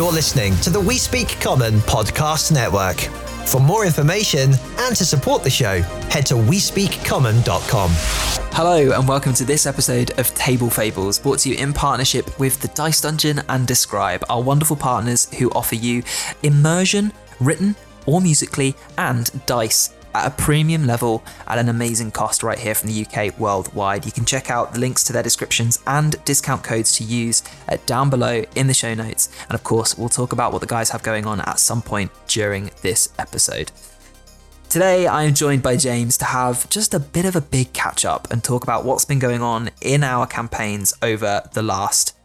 You're listening to the We Speak Common podcast network. For more information and to support the show, head to WeSpeakCommon.com. Hello, and welcome to this episode of Table Fables, brought to you in partnership with the Dice Dungeon and dScryb, our wonderful partners who offer you immersion, written or musically, and dice at a premium level at an amazing cost right here from the UK worldwide. You can check out the links to their descriptions and discount codes to use uh, down below in the show notes. And of course, we'll talk about what the guys have going on at some point during this episode. Today, I am joined by James to have just a bit of a big catch up and talk about what's been going on in our campaigns over the last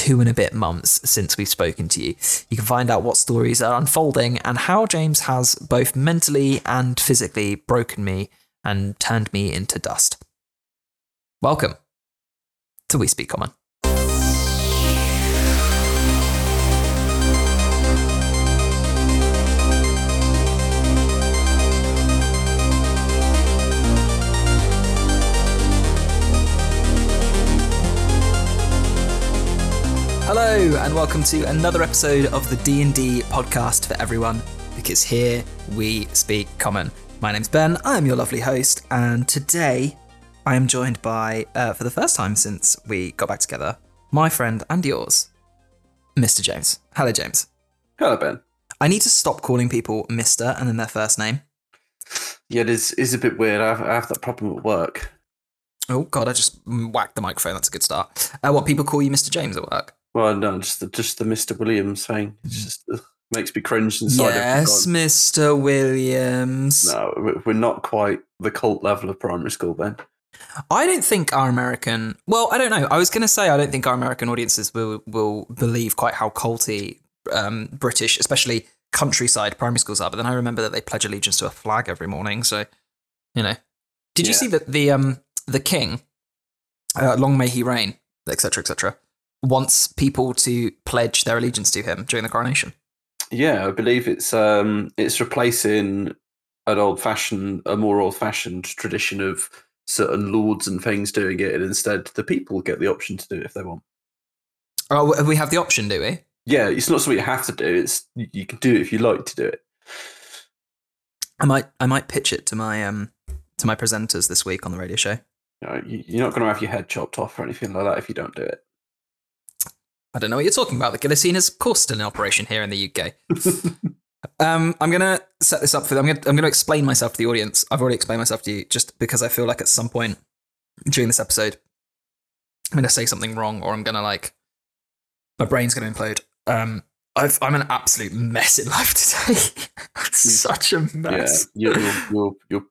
two and a bit months since we've spoken to you. You can find out what stories are unfolding and how James has both mentally and physically broken me and turned me into dust. Welcome to We Speak Common. Hello and welcome to another episode of the D&D podcast for everyone because here we speak common. My name's Ben, I'm your lovely host and today I am joined by uh, for the first time since we got back together, my friend and yours, Mr. James. Hello James. Hello, Ben. I need to stop calling people Mr. and then their first name. Yeah, it is, is a bit weird. I have, I have that problem at work. Oh god, I just whacked the microphone. That's a good start. Uh, what people call you Mr. James at work? Well, no, just the, just the Mr. Williams thing. It just uh, makes me cringe inside. yes, Mr. Williams. No, we- we're not quite the cult level of primary school, Ben. I don't think our American. Well, I don't know. I was going to say I don't think our American audiences will will believe quite how culty um, British, especially countryside primary schools are. But then I remember that they pledge allegiance to a flag every morning. So, you know, did you Yeah. see that the um the king, uh, long may he reign, etc. etc. wants people to pledge their allegiance to him during the coronation. Yeah, I believe it's um it's replacing an old fashioned, a more old fashioned tradition of certain lords and things doing it, and instead the people get the option to do it if they want. Oh, we have the option, do we? Yeah, it's not something you have to do. It's you can do it if you like to do it. I might I might pitch it to my um to my presenters this week on the radio show. You know, you're not going to have your head chopped off or anything like that if you don't do it. I don't know what you're talking about. The guillotine is, of course, still in operation here in the UK. um, I'm gonna set this up for. I'm gonna I'm gonna explain myself to the audience. I've already explained myself to you, just because I feel like at some point during this episode, I'm gonna say something wrong, or I'm gonna like my brain's gonna implode. Um, I've, I'm an absolute mess in life today. Such a mess. Yeah, you're, you're, you're, you're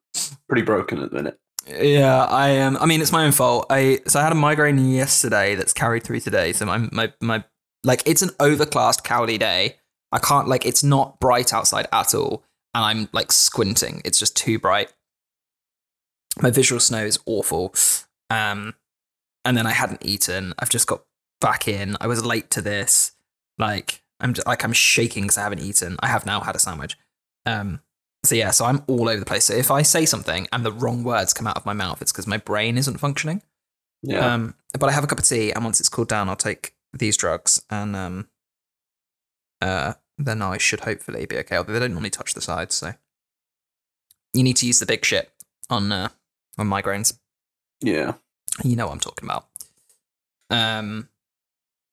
pretty broken at the minute. Yeah, I am. I mean, it's my own fault. I so I had a migraine yesterday that's carried through today. So my my my like it's an overcast cloudy day. I can't like it's not bright outside at all, and I'm like squinting. It's just too bright. My visual snow is awful. Um, and then I hadn't eaten. I've just got back in. I was late to this. Like I'm just, like I'm shaking because I haven't eaten. I have now had a sandwich. Um, so yeah, so I'm all over the place. So if I say something and the wrong words come out of my mouth, it's because my brain isn't functioning. Yeah. Um, but I have a cup of tea, and once it's cooled down, I'll take these drugs, and um, uh, then I should hopefully be okay. Although they don't normally touch the sides, so you need to use the big shit on uh, on migraines. yeah. You know what I'm talking about. Um,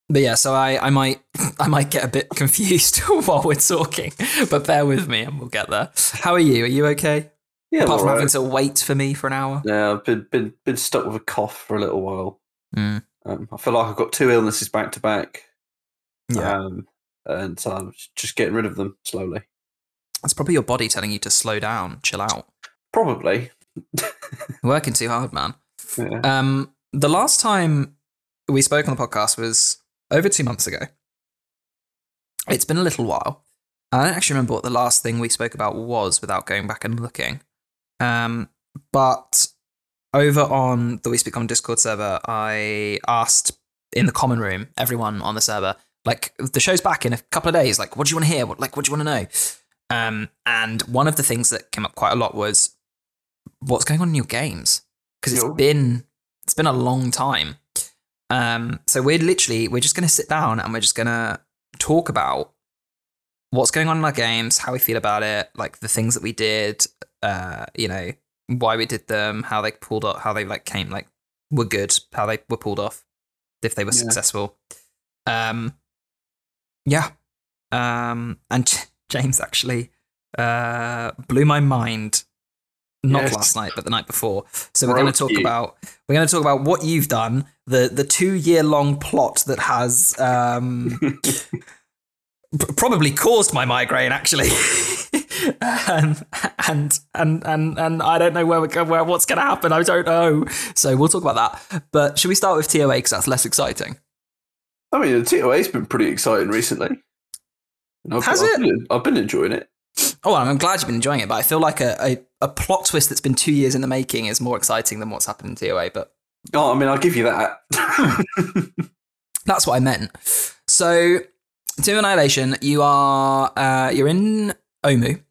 but yeah, so I, I might I might get a bit confused while we're talking, but bear with me and we'll get there. How are you? Are you okay? Yeah. Apart from alright. having to wait for me for an hour. Yeah, I've been, been, been stuck with a cough for a little while. Mm, Um, I feel like I've got two illnesses back to back. yeah, Um, and so I'm just getting rid of them slowly. it's probably your body telling you to slow down, chill out. Probably. Working too hard, man. Yeah. Um, the last time we spoke on the podcast was over two months ago. It's been a little while. I don't actually remember what the last thing we spoke about was without going back and looking. Um, but over on the We Speak Common Discord server, I asked in the common room everyone on the server, like the show's back in a couple of days. Like, what do you want to hear? What like what do you want to know? Um, and one of the things that came up quite a lot was what's going on in your games because it's been it's been a long time. Um, so we're literally we're just gonna sit down and we're just gonna talk about what's going on in our games, how we feel about it, like the things that we did, uh, you know, why we did them, how they pulled off, how they like came, like were good, how they were pulled off, if they were Yeah. successful. Um, yeah. Um, and James actually uh blew my mind. Not Yes. last night, but the night before. So we're going to talk you. about we're going to talk about what you've done, the the two year long plot that has um, p- probably caused my migraine actually um, and and and and I don't know where we're going, where what's going to happen I don't know so we'll talk about that but should we start with TOA because that's less exciting I mean, the TOA's been pretty exciting recently. I've, Has I've it? Been, I've been enjoying it. Oh I'm glad you've been enjoying it but I feel like a, a, a plot twist that's been two years in the making is more exciting than what's happened in TOA but Oh, I mean, I'll give you that. that's what I meant so Doom Annihilation you are uh, you're in Omu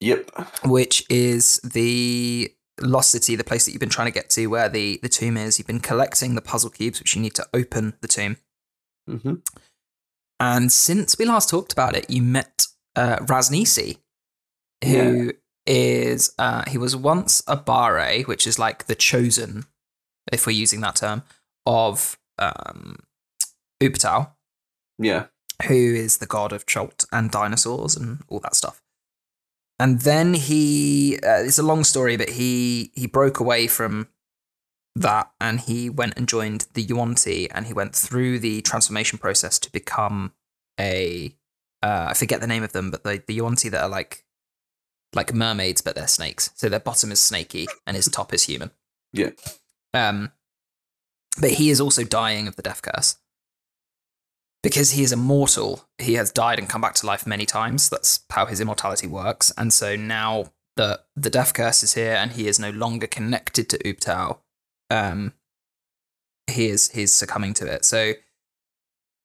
yep. which is the lost city, the place that you've been trying to get to, where the the tomb is. You've been collecting the puzzle cubes, which you need to open the tomb. hmm And since we last talked about it, you met uh, Ras Nsi, who is uh, he was once a Bare, which is like the chosen, if we're using that term, of um, Ubtao, Yeah. who is the god of Chult and dinosaurs and all that stuff. And then he, uh, it's a long story, but he he broke away from that and he went and joined the Yuan-Ti and he went through the transformation process to become a, uh, I forget the name of them, but the, the Yuan-Ti that are like, like mermaids, but they're snakes. So their bottom is snaky and his top is human. Yeah. Um, but he is also dying of the death curse because he is immortal, he has died and come back to life many times. That's how his immortality works. And so now that the death curse is here and he is no longer connected to Ubtao, um, he is he's succumbing to it. So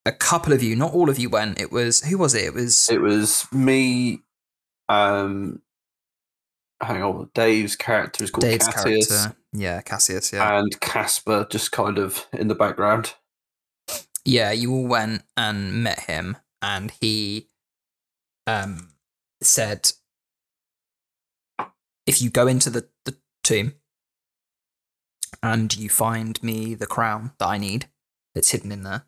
a couple of you, not all of you went. It was who was it? It was It was me. Um, hang on. Dave's character is called Dave's Cassius, character. Yeah, Cassius. Yeah. and Casper just kind of in the background. yeah, you all went and met him, and he um, said, "If you go into the, the tomb and you find me the crown that I need, that's hidden in there,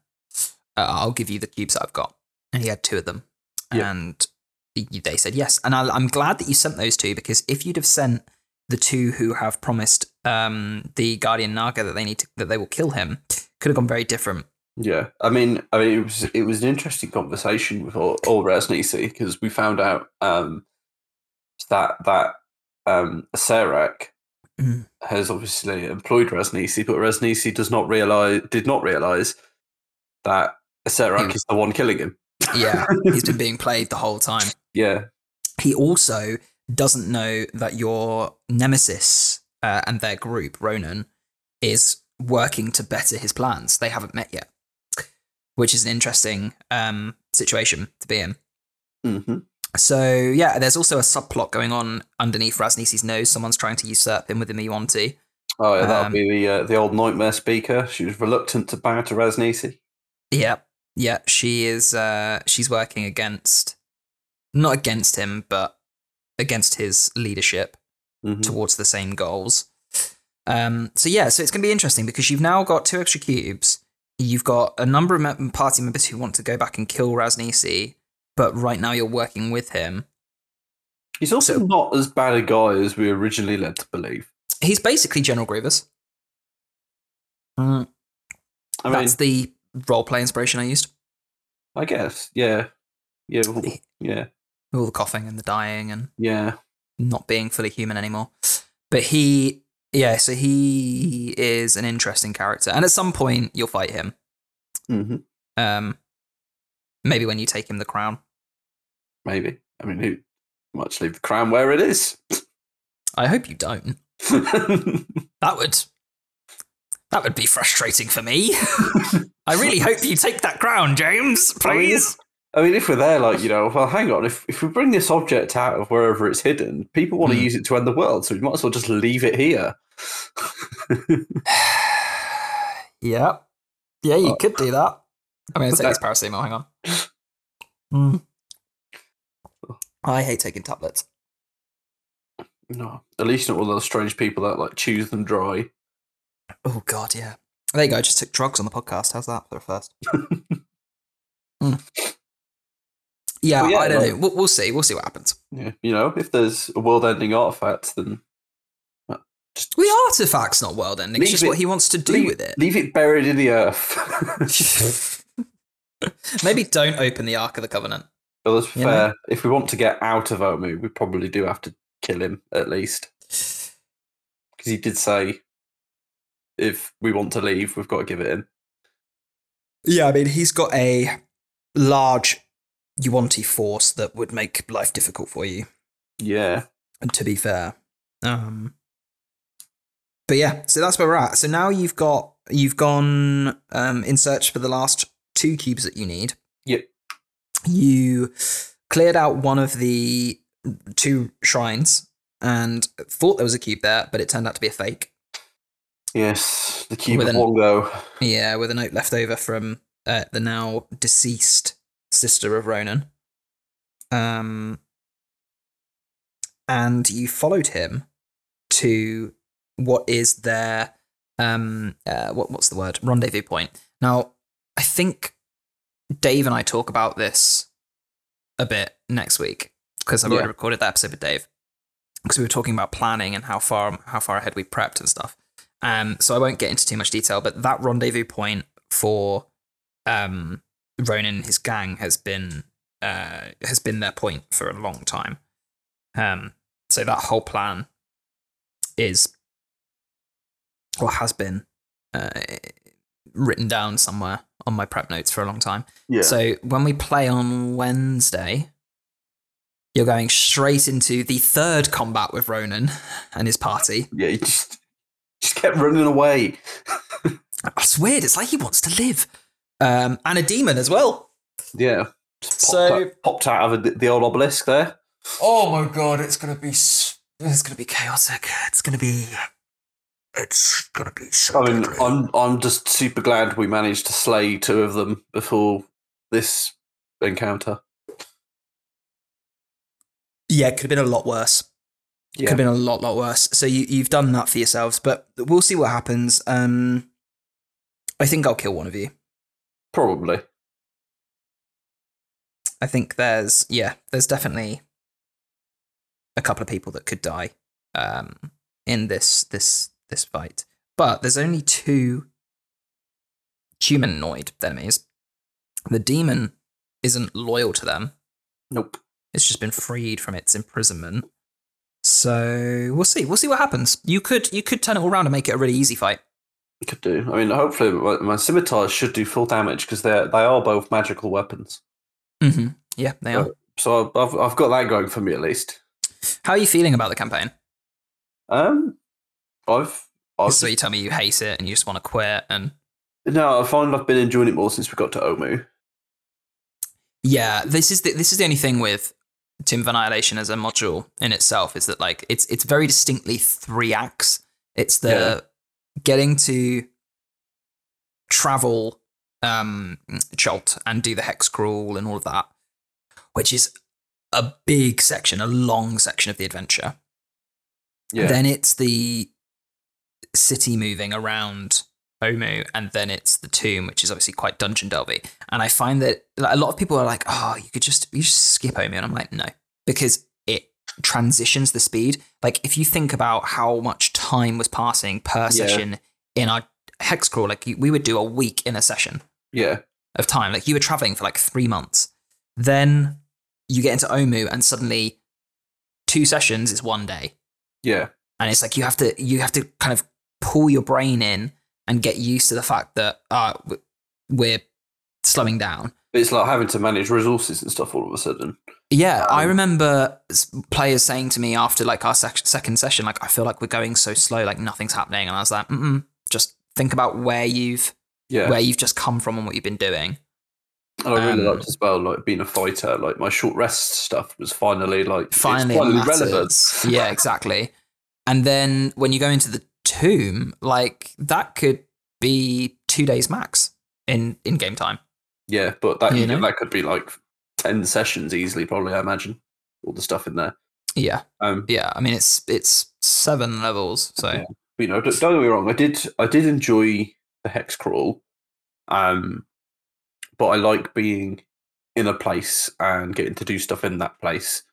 uh, I'll give you the cubes that I've got." And he had two of them, and they said yes. And I, I'm glad that you sent those two because if you'd have sent the two who have promised um, the guardian Naga that they need to, that they will kill him, could have gone very different. Yeah, I mean, I mean, it was it was an interesting conversation with all, all Ras Nsi because we found out um, that that um, Serac Mm. has obviously employed Ras Nsi, but Ras Nsi does not realize did not realize that Serac He- is the one killing him. Yeah, he's been being played the whole time. Yeah, He also doesn't know that your nemesis uh, and their group, Ronan, is working to better his plans. They haven't met yet, which is an interesting um, situation to be in. hmm So, yeah, there's also a subplot going on underneath Ras Nsi's nose. Someone's trying to usurp him within the Yuan-Ti. Oh, yeah, that'll Um, be the uh, the old nightmare speaker. She was reluctant to bow to Ras Nsi. Yeah, yeah, she is. Uh, she's working against, not against him, but against his leadership. Mhm. towards the same goals. Um, so yeah, so it's going to be interesting because you've now got two extra cubes. You've got a number of party members who want to go back and kill Ras Nsi, but right now you're working with him. He's also So- not as bad a guy as we originally led to believe. He's basically General Grievous. I mean, That's the roleplay inspiration I used. I guess, yeah, yeah, well, yeah, All the coughing and the dying and yeah. not being fully human anymore. But he, yeah, so he is an interesting character, and at some point you'll fight him. hmm Um, maybe when you take him the crown. Maybe. I mean, who much leave the crown where it is. I hope you don't. That would that would be frustrating for me. I really hope you take that crown, James, I mean, please. I mean, if we're there, like you know, well, hang on. If if we bring this object out of wherever it's hidden, people want to Hmm. use it to end the world, so we might as well just leave it here. yeah. Yeah, you Oh. could do that. I mean, going to take Okay. this paracetamol, hang on. Mm. I hate taking tablets. No, at least not all those strange people that like choose them dry. Oh god, yeah. There you go. I just took drugs on the podcast. How's that for a first? Mm. Yeah, Well, yeah, I don't like- know. We'll, we'll see. We'll see what happens. Yeah, you know, if there's a world-ending artifact, then uh, just The artifact's not world ending. It's just it- what he wants to do leave, with it. leave it buried in the earth. Maybe don't open the Ark of the Covenant. but let's be know? fair. If we want to get out of Omu, we probably do have to kill him at least, because he did say if we want to leave, we've got to give it in. Yeah, I mean, he's got a large Yuanti force that would make life difficult for you. Yeah, And to be fair, um, but yeah, so that's where we're at. So now you've got you've gone um, in search for the last two cubes that you need. Yep. You cleared out one of the two shrines and thought there was a cube there, but it turned out to be a fake. Yes, the cube With of an- Wongo. Yeah, with a note left over from uh, the now deceased sister of Ronan. Um, and you followed him to what is their um uh, what what's the word rendezvous point. Now, I think Dave and I talk about this a bit next week because I've already recorded that episode with Dave because we were talking about planning and how far how far ahead we prepped and stuff. Um, so I won't get into too much detail, but that rendezvous point for um, Ronan and his gang has been uh, has been their point for a long time. Um, so that whole plan is or has been uh, written down somewhere on my prep notes for a long time. Yeah, So when we play on Wednesday, you're going straight into the third combat with Ronan and his party. yeah, he just just kept running away. It's weird. It's like he wants to live. Um, and a demon as well. Yeah, popped, So- out, popped out of a, the old obelisk there. Oh my god! It's gonna be. s- It's gonna be chaotic. It's gonna be. It's gonna be so. I mean, deadly. I'm I'm just super glad we managed to slay two of them before this encounter. yeah, it could have been a lot worse. Could have been a lot, lot worse. So you you've done that for yourselves, but we'll see what happens. Um, I think I'll kill one of you. probably. I think there's yeah, there's definitely a couple of people that could die um, in this this this fight, but there's only two humanoid enemies. The demon isn't loyal to them. Nope. It's just been freed from its imprisonment. So we'll see. We'll see what happens. You could you could turn it all around and make it a really easy fight. You could do. I mean, hopefully my, my scimitars should do full damage because they they are both magical weapons. Mm-hmm. Yeah, they are. Uh, So I've I've got that going for me at least. How are you feeling about the campaign? Um, I've I've So you tell me you hate it and you just want to quit and no, I find I've been enjoying it more since we got to Omu. Yeah, this is the, this is the only thing with Tomb of Annihilation as a module in itself is that like it's it's very distinctly three acts. It's the Yeah. getting to travel um Chult and do the hex crawl and all of that, which is a big section, a long section of the adventure. Yeah, Then it's the city moving around Omu, and then it's the tomb, which is obviously quite dungeon delvy. And I find that like, a lot of people are like, "Oh, you could just you just skip Omu," and I'm like, "No," because it transitions the speed. Like if you think about how much time was passing per session in our hex crawl, like you- we would do a week in a session yeah, of time. Like you were traveling for like three months. Then you get into Omu, and suddenly two sessions is one day yeah, and it's like you have to you have to kind of pull your brain in and get used to the fact that uh, we're slowing down. It's like having to manage resources and stuff all of a sudden. Yeah, I Um, remember players saying to me after like our sec- second session, like I feel like we're going so slow, like nothing's happening, and I was like, Mm-mm, just think about where you've Yeah, where you've just come from and what you've been doing. and I really um, liked as well, like being a fighter. Like my short rest stuff was finally like Finally, finally relevant. yeah, exactly. And then when you go into the tomb, like that could be two days max in in game time. Yeah, but that You know? that could be like ten sessions easily. Probably, I imagine all the stuff in there. Yeah, Um, yeah. I mean, it's it's seven levels, so Yeah. You know, don't, don't get me wrong. I did I did enjoy the hex crawl, um, but I like being in a place and getting to do stuff in that place.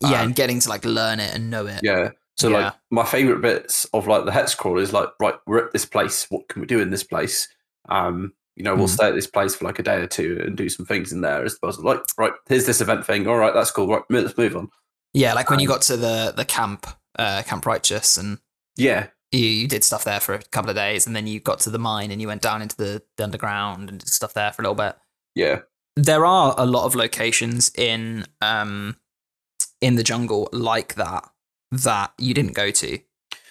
yeah, Um, and getting to like learn it and know it. Yeah. So Yeah. like my favorite bits of like the hex crawl is like right, we're at this place. What can we do in this place? Um, you know, we'll Mhm. stay at this place for like a day or two and do some things in there. As opposed to like, right, here's this event thing. All right, that's cool. Right, let's move on. Yeah, like when you Um, got to the the camp, uh, Camp Righteous, and Yeah, you, you did stuff there for a couple of days, and then you got to the mine and you went down into the, the underground and did stuff there for a little bit. yeah, There are a lot of locations in um in the jungle like that that you didn't go to.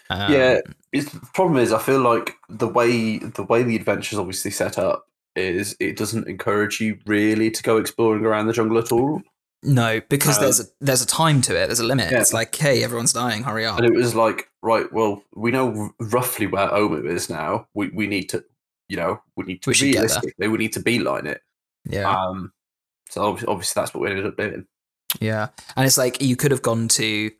Um, Yeah. it's, the problem is I feel like the way the way the adventure's obviously set up is it doesn't encourage you really to go exploring around the jungle at all. No, because Um, there's a there's a time to it. There's a limit. Yeah. It's like, hey, everyone's dying. Hurry up. And it was like, right, well, we know r- roughly where Omu is now. We we need to, you know, we need to We get there. we need to beeline it. Yeah. Um, so obviously, obviously that's what we ended up doing. Yeah, and it's like you could have gone to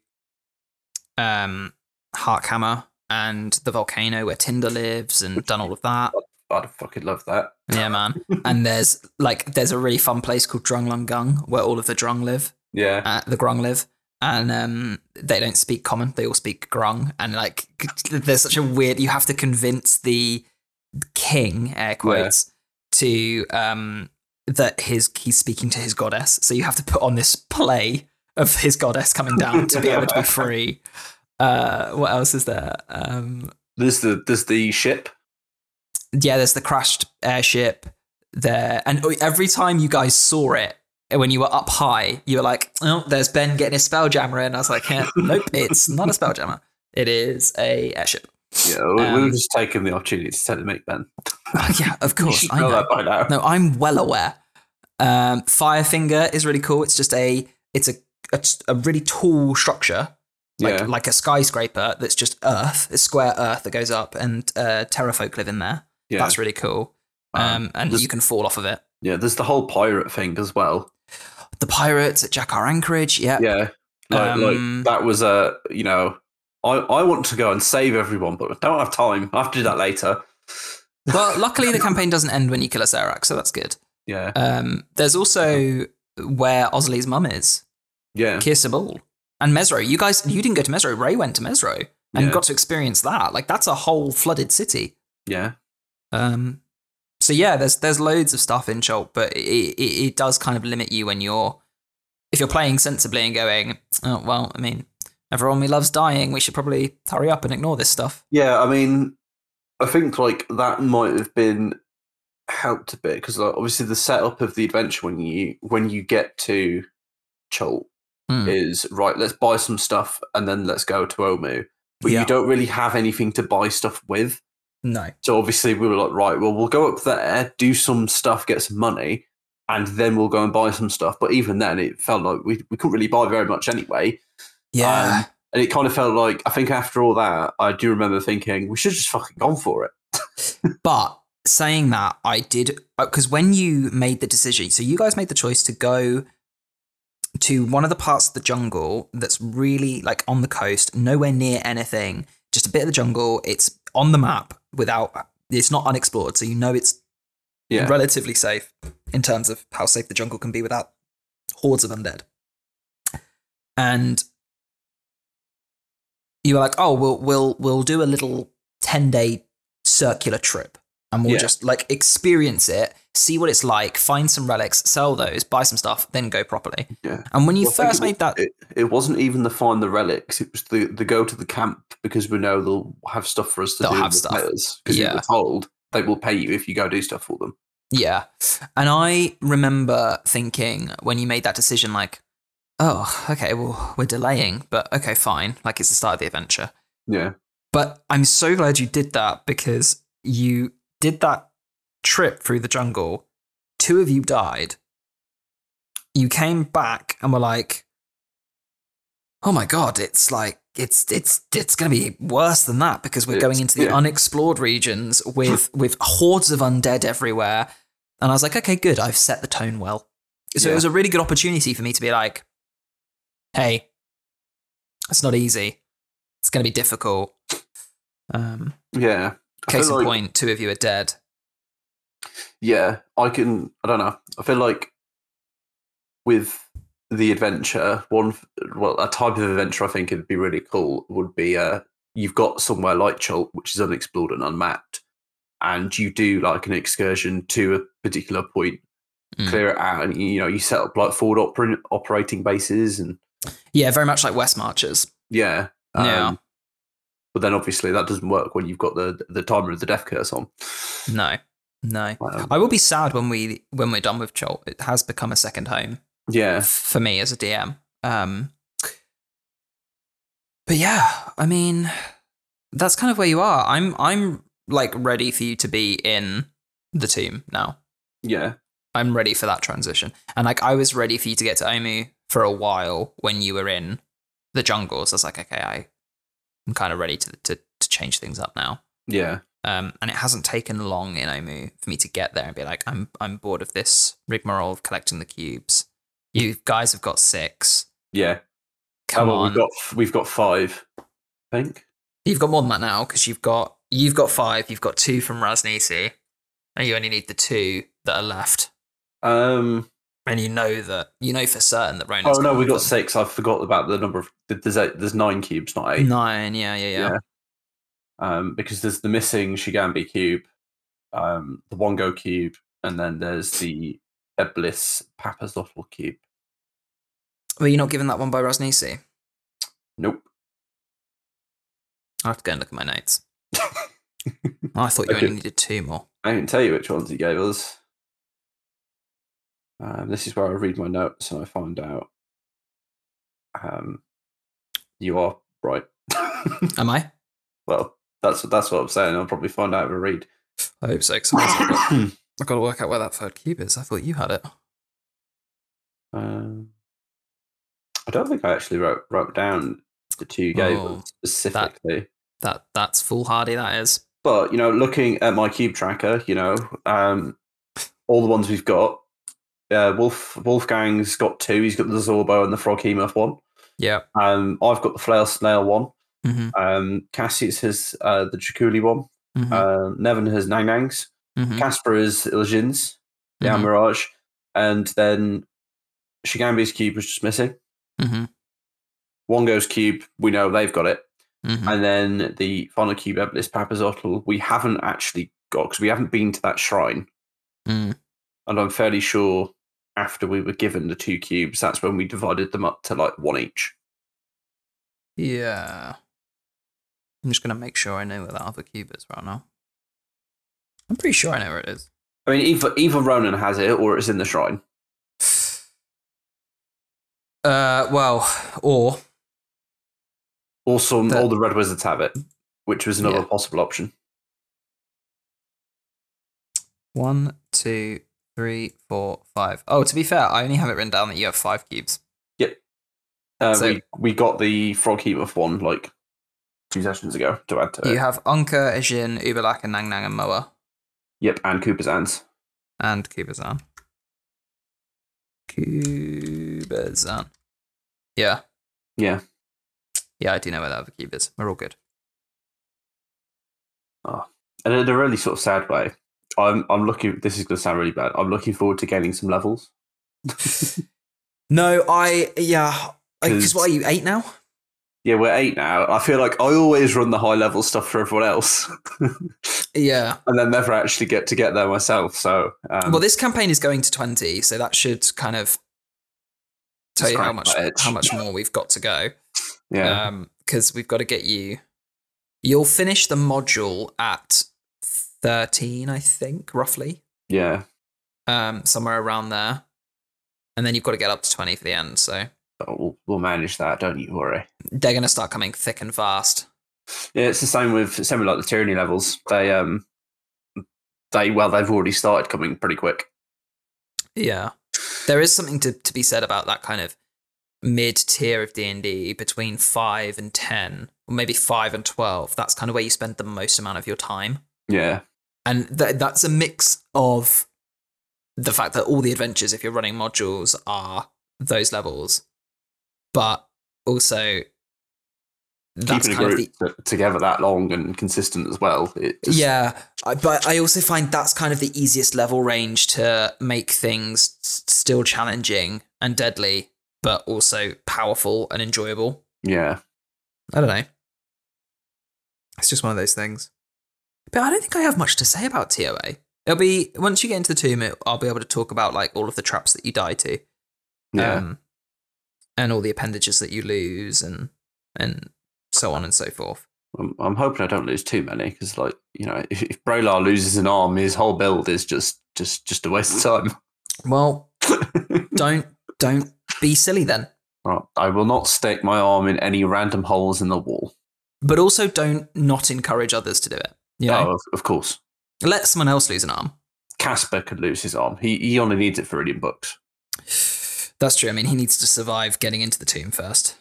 um Hrakhamar and the volcano where Tinder lives and done all of that. I'd fucking love that. Yeah, man. and there's like there's a really fun place called Dungrunglung where all of the Drung live, Yeah, uh, the Grung live, and um they don't speak common. They all speak Grung, and like there's such a weird. You have to convince the king, air quotes, to um that his he's speaking to his goddess. So you have to put on this play of his goddess coming down to be able to be free. Uh, what else is there? Um, there's the there's the ship. yeah, there's the crashed airship there, and every time you guys saw it when you were up high, you were like, "Oh, there's Ben getting his spelljammer in." I was like, yeah, "Nope, it's not a spelljammer. It is a airship." Yeah, we, Um, just taking the opportunity to tell him make Ben. Oh, yeah, of course, I know know. that by now. No, I'm well aware. Um, Firefinger is really cool. It's just a it's a a, a really tall structure, like yeah, like a skyscraper that's just Earth. It's square Earth that goes up, and uh, pterafolk live in there. yeah, That's really cool. Um, and you can fall off of it. yeah. There's the whole pirate thing as well. The pirates at Jahaka Anchorage. Yeah, Yeah, like, Um, like that was a you know, I I want to go and save everyone, but I don't have time. I have to do that later. Well, luckily the campaign doesn't end when you kill Acererak, so that's good. Yeah, Um, there's also where Osley's mum is, yeah, Kir Sabal. And Mezro. You guys, you didn't go to Mezro. Ray went to Mezro and Yeah. got to experience that. Like that's a whole flooded city. yeah. Um, so yeah, there's there's loads of stuff in Chult, but it, it it does kind of limit you when you're if you're playing sensibly and going, oh well, I mean, everyone we love's dying. We should probably hurry up and ignore this stuff. Yeah, I mean, I think like that might have been helped a bit because like, obviously the setup of the adventure when you when you get to Chult Hmm. is right. Let's buy some stuff and then let's go to Omu. But Yeah. you don't really have anything to buy stuff with. No. So obviously we were like, right, well, we'll go up there, do some stuff, get some money, and then we'll go and buy some stuff. But even then, it felt like we, we couldn't really buy very much anyway. Yeah. Um, and it kind of felt like, I think after all that, I do remember thinking, we should just fucking gone for it. But saying that, I did because when you made the decision, so you guys made the choice to go to one of the parts of the jungle that's really like on the coast, nowhere near anything, just a bit of the jungle. It's on the map without, it's not unexplored, so you know it's Yeah. relatively safe in terms of how safe the jungle can be without hordes of undead. And you were like, "Oh, we'll we'll we'll do a little ten day circular trip, and we'll Yeah. just like experience it, see what it's like, find some relics, sell those, buy some stuff, then go properly." Yeah. And when you Well, first made that, It, it wasn't even the find the relics, it was the, the go to the camp because we know they'll have stuff for us to do. They'll do have stuff. Because we Yeah. were told they will pay you if you go do stuff for them. yeah, and I remember thinking when you made that decision, like, "Oh, okay, well, we're delaying, but okay, fine, like it's the start of the adventure." Yeah. But I'm so glad you did that because you did that trip through the jungle. Two of you died. You came back and were like, "Oh my god, it's like it's it's it's going to be worse than that because we're going into the yeah. unexplored regions with with hordes of undead everywhere." And I was like, "Okay, good. I've set the tone well." So it was a really good opportunity for me to be like, hey, it's not easy. It's going to be difficult. Um, Yeah. Case in like- point, two of you are dead. Yeah, I can. I don't know. I feel like with the adventure, one well, a type of adventure I think it'd be really cool would be uh, you've got somewhere like Chult, which is unexplored and unmapped, and you do like an excursion to a particular point, Mm. clear it out, and you know you set up like forward oper- operating bases, and Yeah, very much like West Marches. yeah, um, Yeah. But then obviously that doesn't work when you've got the the timer of the death curse on. No, no. Um, I will be sad when we when we're done with Chult. It has become a second home yeah, for me as a DM. Um, but yeah, I mean, that's kind of where you are. I'm I'm like ready for you to be in the team now. yeah, I'm ready for that transition. And like I was ready for you to get to Omu for a while when you were in the jungles. I was like, okay, I, I'm kind of ready to, to to change things up now. yeah, Um, and it hasn't taken long in Omu for me to get there and be like, I'm I'm bored of this rigmarole of collecting the cubes. You guys have got six. yeah. Come Oh, well, on, we've got we've got five, I think. you've got more than that now because you've got you've got five. You've got two from Ras Nsi, and you only need the two that are left. Um. And you know that you know for certain that Ronan's Oh no, we got them. six. I forgot about the number of. There's eight, there's nine cubes, not eight. nine. Yeah, yeah, yeah. Yeah. Um, because there's the missing Shagambi cube, um, the Wongo cube, and then there's the Eblis Papazotl cube. Were you not given that one by Ras Nsi? Nope. I have to go and look at my notes. I thought you only needed two more. I didn't tell you which ones he gave us. Um, this is where I read my notes and I find out. Um, you are right. Am I? well, that's that's what I'm saying. I'll probably find out if I read. I hope so. I've got- to work out where that third cube is. I thought you had it. Um, I don't think I actually wrote wrote down the two you gave Oh, specifically. That that's foolhardy. That is. But you know, looking at my cube tracker, you know, um, all the ones we've got. Uh, Wolf Wolfgang's got two. He's got the Zorbo and the Froghemoth one. Yeah. Um, I've got the Flail Snail one. hmm Um, Cassius has uh, the Chakuli one. hmm Uh, Nevin has Nang Nangs. hmm Casper is Illusions, the Mhm. Mirage, and then Shagambi's cube was just missing. hmm Wongo's cube, we know they've got it. hmm And then the final cube, Eblis Papazotl, we haven't actually got because we haven't been to that shrine. Mm. And I'm fairly sure after we were given the two cubes, that's when we divided them up to like one each. Yeah. I'm just gonna make sure I know where that other cube is right now. I'm pretty sure I know where it is. I mean, either either Ronan has it or it's in the shrine. Uh, well, or Or some, The- all the Red Wizards have it, which was another Yeah. possible option. one, two, three, four, five. Oh, to be fair, I only have it written down that you have five cubes. Uh, So- we we got the Froghemoth one like two sessions ago to add to it. You have Unka, Ejin, Ubalak, and Nang Nang and Moa, Yep, and Kubazan. and Kubazan. Kubazan. Yeah, Yeah. yeah, I do know where that other cube is. We're all good. Oh. And in a really sort of sad way, I'm I'm looking. This is going to sound really bad. I'm looking forward to gaining some levels. No, I yeah. Because what are you eight now? Yeah, we're eight now. I feel like I always run the high level stuff for everyone else, Yeah. and then never actually get to get there myself. So, um, Well, this campaign is going to twenty, so that should kind of tell you how much how much more we've got to go. yeah, Um, because we've got to get you. You'll finish the module at thirteen, I think, roughly. yeah. Um, somewhere around there, and then you've got to get up to twenty for the end. So We'll, we'll manage that. Don't you worry. they're going to start coming thick and fast. Yeah, it's the same with same with like the tyranny levels. They um, they well, they've already started coming pretty quick. Yeah, there is something to to be said about that kind of mid tier of D and D between five and ten, or maybe five and twelve. That's kind of where you spend the most amount of your time. Yeah, and th- that's a mix of the fact that all the adventures, if you're running modules, are those levels, but also that's Keeping a kind of group the together that long and consistent as well. Just, yeah, I- but I also find that's kind of the easiest level range to make things still challenging and deadly, but also powerful and enjoyable. yeah. I don't know. It's just one of those things. But I don't think I have much to say about TOA. It'll be once you get into the tomb, it, I'll be able to talk about like all of the traps that you die to, Yeah. um, and all the appendages that you lose, and and so on and so forth. I'm, I'm hoping I don't lose too many because, like, you know, if, if Braylar loses an arm, his whole build is just just just a waste of time. Well, don't don't be silly then. Right, I will not stick my arm in any random holes in the wall. but also don't not encourage others to do it. You know, Oh, of, of course. let someone else lose an arm. Casper could lose his arm. He he only needs it for reading books. That's true. I mean, he needs to survive getting into the tomb first.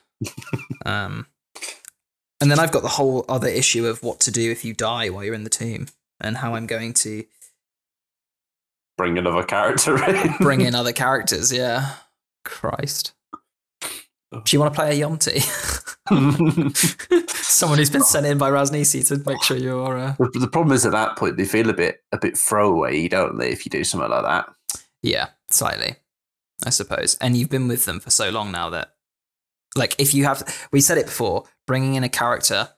um, and then I've got the whole other issue of what to do if you die while you're in the tomb, and how I'm going to Bring another character in. bring in other characters. Yeah, Christ. Do you want to play a Yuan-Ti? Someone who's been sent in by Ras Nsi to make sure you're. Uh... the, the problem is at that point they feel a bit a bit throwaway, don't they? If you do something like that. Yeah, slightly, I suppose. And you've been with them for so long now that, like, if you have, we said it before, bringing in a character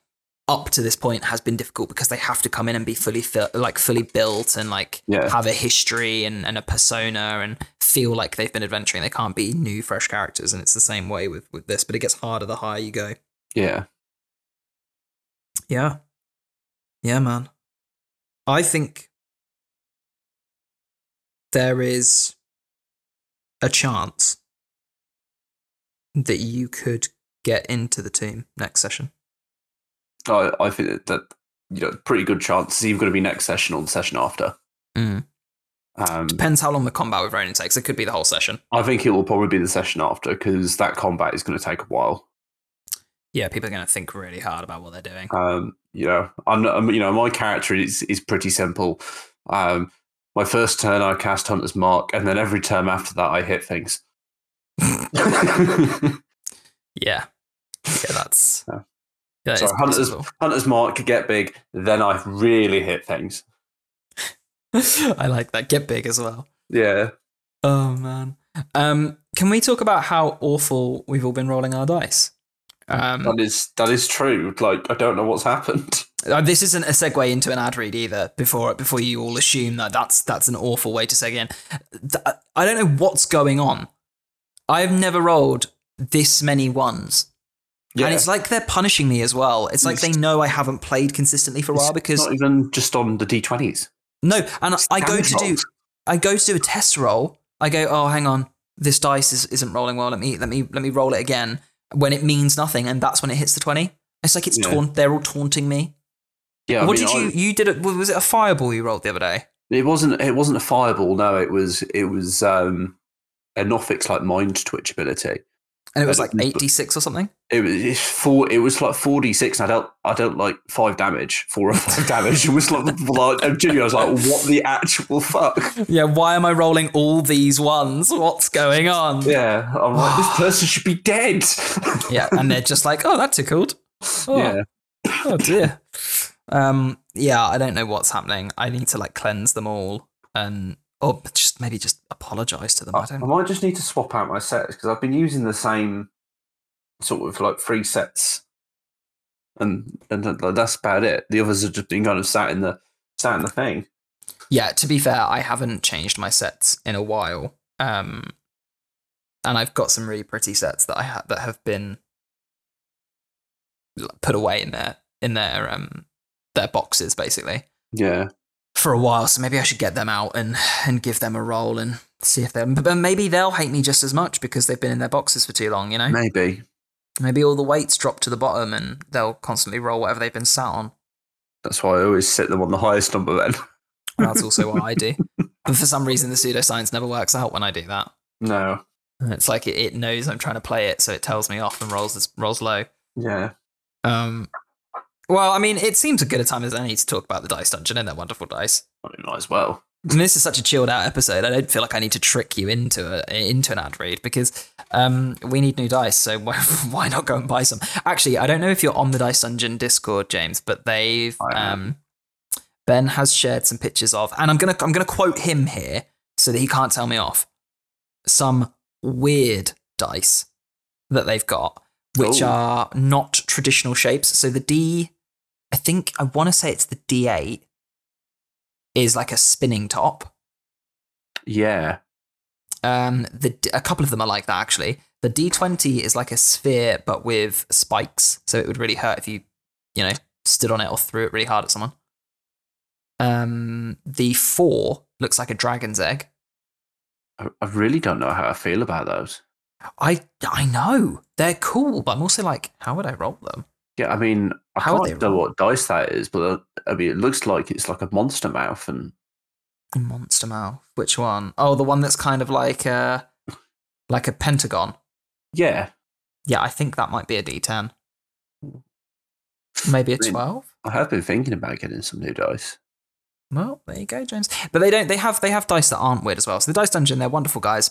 up to this point has been difficult because they have to come in and be fully, like, fully built and like Yeah. have a history and, and a persona and feel like they've been adventuring. They can't be new, fresh characters, and it's the same way with with this. But it gets harder the higher you go. Yeah. Yeah, yeah, man. I think there is a chance that you could get into the team next session. I, I think that, you know, pretty good chance either going to be next session or the session after. Mm. Um, Depends how long the combat with Ronan takes. It could be the whole session. I think it will probably be the session after because that combat is going to take a while. Yeah, people are going to think really hard about what they're doing. Um, you know, I'm, I'm, you know, my character is is pretty simple. Um, my first turn, I cast Hunter's Mark, and then every turn after that, I hit things. Yeah, yeah, that's Yeah. Yeah. so Hunter's possible. Hunter's Mark could get big, then I really hit things. I like that. Get big as well. Yeah, Oh man. Um, can we talk about how awful we've all been rolling our dice? Um, that is that is true. Like I don't know what's happened. Uh, this isn't a segue into an ad read either. Before before you all assume that that's that's an awful way to segue in. I don't know what's going on. I've never rolled this many ones, Yeah, and it's like they're punishing me as well. It's like they know I haven't played consistently for a while because not even just on the d20s. no, and I go to do. I go to do a test roll. I go, oh, hang on, this dice is, isn't rolling well. Let me let me let me roll it again. When it means nothing, and that's when it hits the twenty. It's like it's Yeah. taunt. They're all taunting me. Yeah, I what mean, did you I- you did? It was it a fireball you rolled the other day? It wasn't. It wasn't a fireball. No, it was. It was um, a Nothix like mind twitch ability. And it was like don't- eight d six or something. It was four. It was like four d six. And I dealt. I dealt like five damage, four or five damage. It was like, like and Jimmy. I was like, what the actual fuck? Yeah, why am I rolling all these ones? What's going on? Yeah, I'm like, this person should be dead. Yeah, and they're just like, oh, that tickled. Oh, Yeah, oh dear. Um, yeah, I don't know what's happening. I need to like cleanse them all and or just maybe just apologize to them. I I, don't I might just need to swap out my sets because I've been using the same sort of like three sets, and and that's about it. The others have just been kind of sat in the sat in the thing. Yeah, to be fair, I haven't changed my sets in a while. Um, and I've got some really pretty sets that I ha- that have been put away in their in their um their boxes basically Yeah, for a while. So maybe I should get them out and and give them a roll and see if they. But maybe they'll hate me just as much because they've been in their boxes for too long. You know, maybe. maybe all the weights drop to the bottom and they'll constantly roll whatever they've been sat on. That's why I always set them on the highest number then. That's also what I do. But for some reason, the pseudoscience never works out when I do that. No. It's like it, it knows I'm trying to play it, so it tells me off and rolls rolls low. Yeah. Um, well, I mean, it seems a good a time as any to talk about the dice dungeon and their wonderful dice. I mean, might as well. And this is such a chilled out episode. I don't feel like I need to trick you into a, into an ad read because um, we need new dice. So why, why not go and buy some? Actually, I don't know if you're on the Dice Dungeon Discord, James, but they've um, Ben has shared some pictures of, and I'm gonna I'm gonna quote him here so that he can't tell me off. Some weird dice that they've got, which Oh. are not traditional shapes. So the D, I think I want to say it's the D8 is like a spinning top. Yeah. Um, the a couple of them are like that actually. The D20 is like a sphere but with spikes, so it would really hurt if you, you know, stood on it or threw it really hard at someone. Um, the four looks like a dragon's egg. I, I really don't know how I feel about those. I I know they're cool, but I'm also like, how would I roll them? Yeah, I mean, I How can't know what dice that is, but uh, I mean, it looks like it's like a monster mouth, and Monster mouth. Which one? Oh, the one that's kind of like a like a pentagon. yeah, Yeah, I think that might be a D10. Maybe a I mean- 12. I have been thinking about getting some new dice. Well, there you go, James. But they don't. They have they have dice that aren't weird as well. So the Dice Dungeon, they're wonderful guys.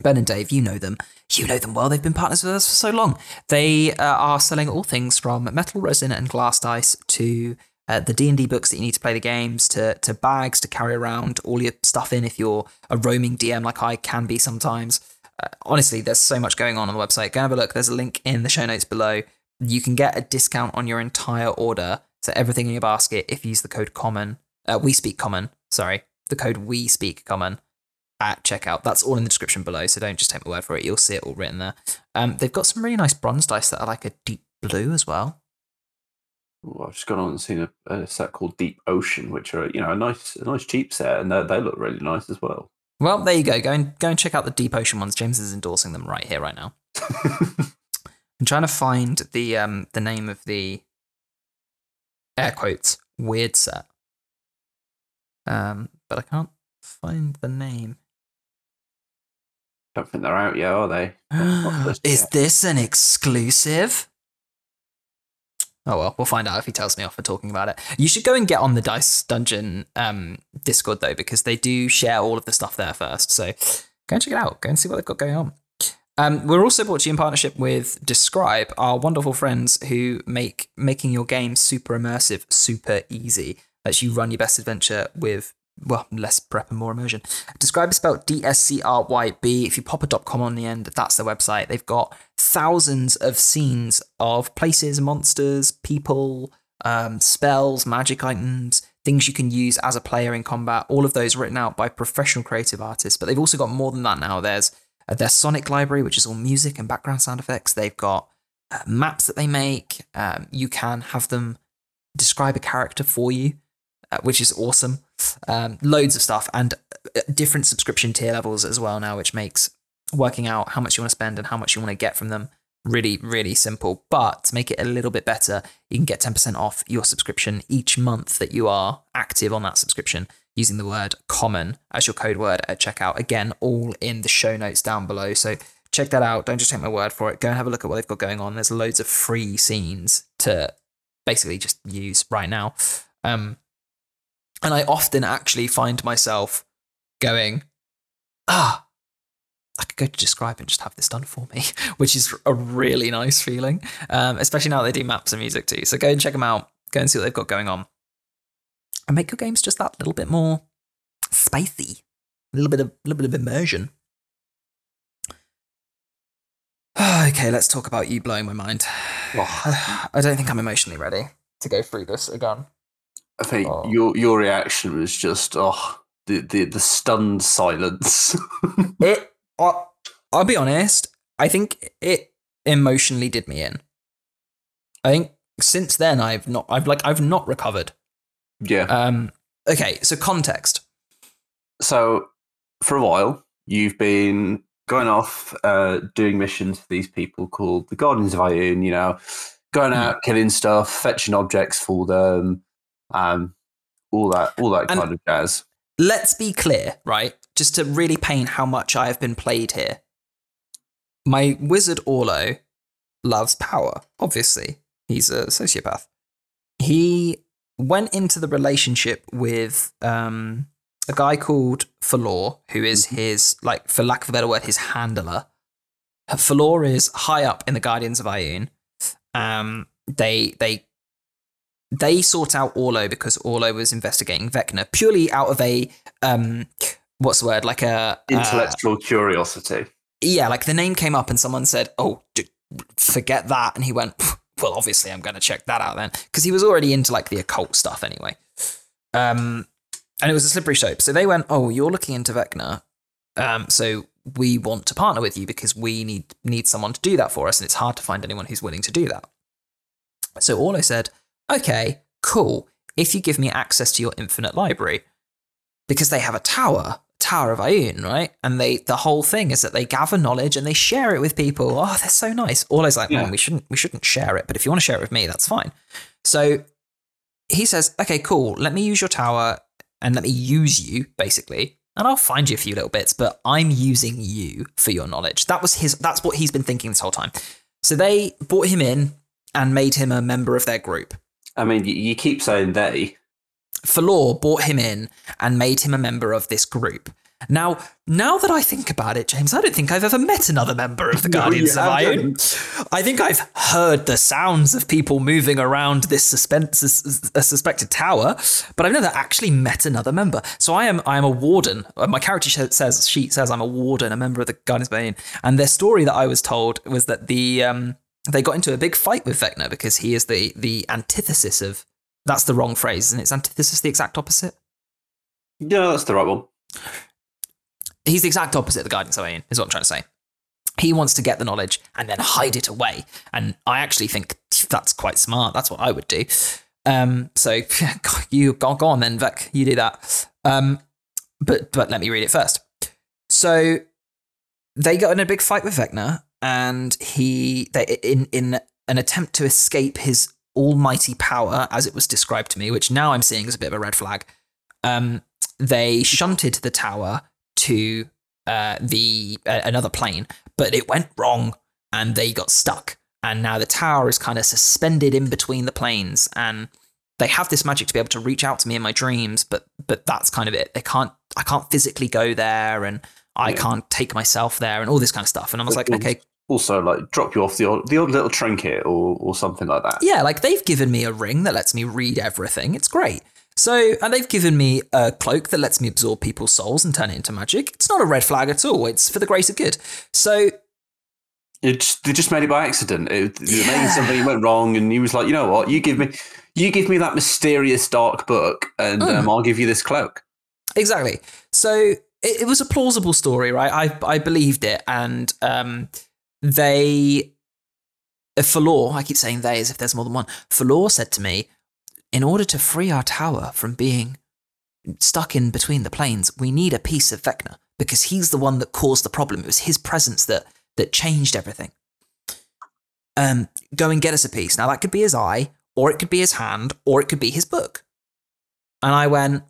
Ben and Dave, you know them. You know them well. They've been partners with us for so long. They uh, are selling all things from metal, resin, and glass dice to uh, the D and D books that you need to play the games, to to bags to carry around all your stuff in if you're a roaming DM like I can be sometimes. Uh, honestly, there's so much going on on the website. Go have a look. There's a link in the show notes below. You can get a discount on your entire order. So everything in your basket if you use the code common. Uh, we speak common. Sorry, the code we speak common at checkout. That's all in the description below. So don't just take my word for it. You'll see it all written there. Um, they've got some really nice bronze dice that are like a deep blue as well. Ooh, I've just gone on and seen a, a set called Deep Ocean, which are you know a nice, a nice cheap set, and they, they look really nice as well. Well, there you go. Go and go and check out the deep ocean ones. James is endorsing them right here, right now. I'm trying to find the um the name of the air quotes weird set. Um, but I can't find the name. Don't think they're out yet, are they? Is yet. this an exclusive? Oh well, we'll find out if he tells me off for talking about it. You should go and get on the Dice Dungeon um, Discord though, because they do share all of the stuff there first. So go and check it out. Go and see what they've got going on. Um, we're also brought to you in partnership with dScryb, our wonderful friends who make making your game super immersive, super easy. Lets you run your best adventure with well, less prep and more immersion. dScryb is spelled D S C R Y B. If you pop a .com on the end, that's their website. They've got thousands of scenes of places, monsters, people, um, spells, magic items, things you can use as a player in combat. All of those written out by professional creative artists. But they've also got more than that now. There's uh, their Sonic library, which is all music and background sound effects. They've got uh, maps that they make. Um, you can have them describe a character for you, which is awesome. Um, loads of stuff and uh, different subscription tier levels as well now, which makes working out how much you want to spend and how much you want to get from them really, really simple. But to make it a little bit better, you can get 10% off your subscription each month that you are active on that subscription using the word common as your code word at checkout. Again, all in the show notes down below. So check that out. Don't just take my word for it. Go and have a look at what they've got going on. There's loads of free scenes to basically just use right now. Um, and I often actually find myself going, ah, I could go to dScryb and just have this done for me, which is a really nice feeling. Um, especially now they do maps and music too. So go and check them out. Go and see what they've got going on, and make your games just that little bit more spicy, a little bit of, little bit of immersion. okay, let's talk about you blowing my mind. Oh, I don't think I'm emotionally ready to go through this again. I think Oh. your your reaction was just oh the the, the stunned silence. It, I, I'll be honest. I think it emotionally did me in. I think since then I've not. I've like I've not recovered. yeah. Um. Okay. So context. so for a while you've been going off uh, doing missions for these people called the Guardians of Ioun, you know, going out killing stuff, fetching objects for them, um, all that, all that And- kind of jazz. Let's be clear, right? Just to really paint how much I have been played here. My wizard Orlo loves power. Obviously, he's a sociopath. He went into the relationship with um a guy called Falor, who is his like, for lack of a better word, his handler. Falor is high up in the Guardians of Ioun. Um, they they they sought out Orlo because Orlo was investigating Vecna purely out of a um, what's the word like a uh, Intellectual curiosity. yeah, like the name came up and someone said, "Oh, d- forget that," and he went, "Well, obviously, I'm going to check that out then," because he was already into like the occult stuff anyway. Um, and it was a slippery slope. So they went, "Oh, you're looking into Vecna, um, so we want to partner with you because we need need someone to do that for us, and it's hard to find anyone who's willing to do that." So Orlo said, "Okay, cool. If you give me access to your infinite library, because they have a tower, Tower of Ioun, right? And they the whole thing is that they gather knowledge and they share it with people. Oh, they're so nice. Orlo's like, mm, Yeah. "Man, we shouldn't we shouldn't share it, but if you want to share it with me, that's fine. So he says, okay, cool. Let me use your tower and let me use you, basically. And I'll find you a few little bits, but I'm using you for your knowledge. That was his that's what he's been thinking this whole time. So they brought him in and made him a member of their group. I mean, you, you keep saying they. Falor brought him in and made him a member of this group. Now, now that I think about it, James, I don't think I've ever met another member of the Guardians you of Ioun. I think I've heard the sounds of people moving around this suspense, suspected tower, but I've never actually met another member. So I am, I am a warden. Uh, My character says she says I'm a warden, a member of the Guardians of Ioun. And their story that I was told was that the um, they got into a big fight with Vecna because he is the the antithesis of. That's the wrong phrase, isn't it? Is antithesis the exact opposite? Yeah, that's the right one. he's the exact opposite of the guidance Ian, is what I'm trying to say. He wants to get the knowledge and then hide it away. And I actually think that's quite smart. That's what I would do. Um, so you go, go on then, Vec, you do that. Um, but but let me read it first. So they got in a big fight with Vecna, and he they in in an attempt to escape his almighty power, as it was described to me, which now I'm seeing as a bit of a red flag. Um, they shunted the tower to uh, the uh, another plane, but it went wrong and they got stuck. And now the tower is kind of suspended in between the planes, and they have this magic to be able to reach out to me in my dreams, but but that's kind of it. They can't I can't physically go there, and I Yeah. can't take myself there, and all this kind of stuff. And I was like, okay, Also, like drop you off the odd, the odd little trinket or, or something like that. yeah, like they've given me a ring that lets me read everything. It's great. So, and they've given me a cloak that lets me absorb people's souls and turn it into magic. It's not a red flag at all. It's for the greater good. So, It just, they just made it by accident. It, Yeah. Maybe something went wrong, and he was like, you know what? You give me, you give me that mysterious dark book, and Mm. um, I'll give you this cloak. exactly. So it, it was a plausible story, right? I I believed it, and um, they, uh, Falor, I keep saying they as if there's more than one. Falor said to me, in order to free our tower from being stuck in between the planes, we need a piece of Vecna because he's the one that caused the problem. It was his presence that that changed everything. Um, go and get us a piece. Now that could be his eye, or it could be his hand, or it could be his book. And I went,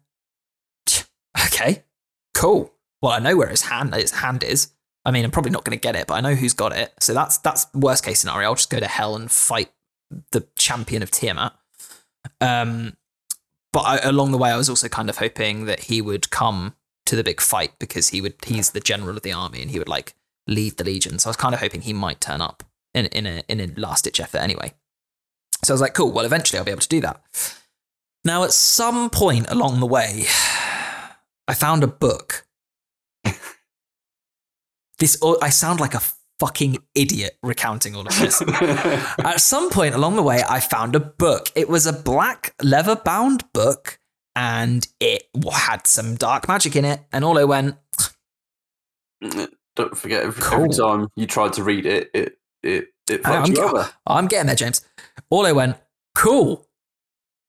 okay, cool. Well, I know where his hand his hand is. I mean, I'm probably not going to get it, but I know who's got it. So that's that's worst case scenario. I'll just go to hell and fight the champion of Tiamat. Um, but I, along the way, I was also kind of hoping that he would come to the big fight because he would he's the general of the army and he would like lead the legion. So I was kind of hoping he might turn up in in a in a last ditch effort anyway. So I was like, cool. Well, eventually I'll be able to do that. Now, at some point along the way, I found a book. This I sound like a fucking idiot recounting all of this. At some point along the way, I found a book. It was a black leather bound book and it had some dark magic in it. And all I went, Don't forget, every, Cool. every time you tried to read it, it it it I'm, fucked you over. I'm getting there, James. All I went, cool.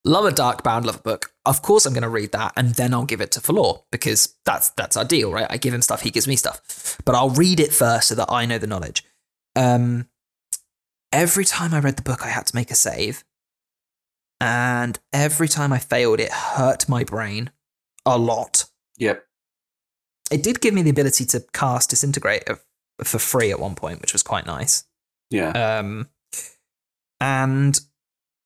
Love a dark bound, love a book. Of course, I'm going to read that, and then I'll give it to Falor because that's that's our deal, right? I give him stuff, he gives me stuff, but I'll read it first so that I know the knowledge. Um, every time I read the book, I had to make a save, and every time I failed, it hurt my brain a lot. Yep. It did give me the ability to cast disintegrate for free at one point, which was quite nice. Yeah. Um, and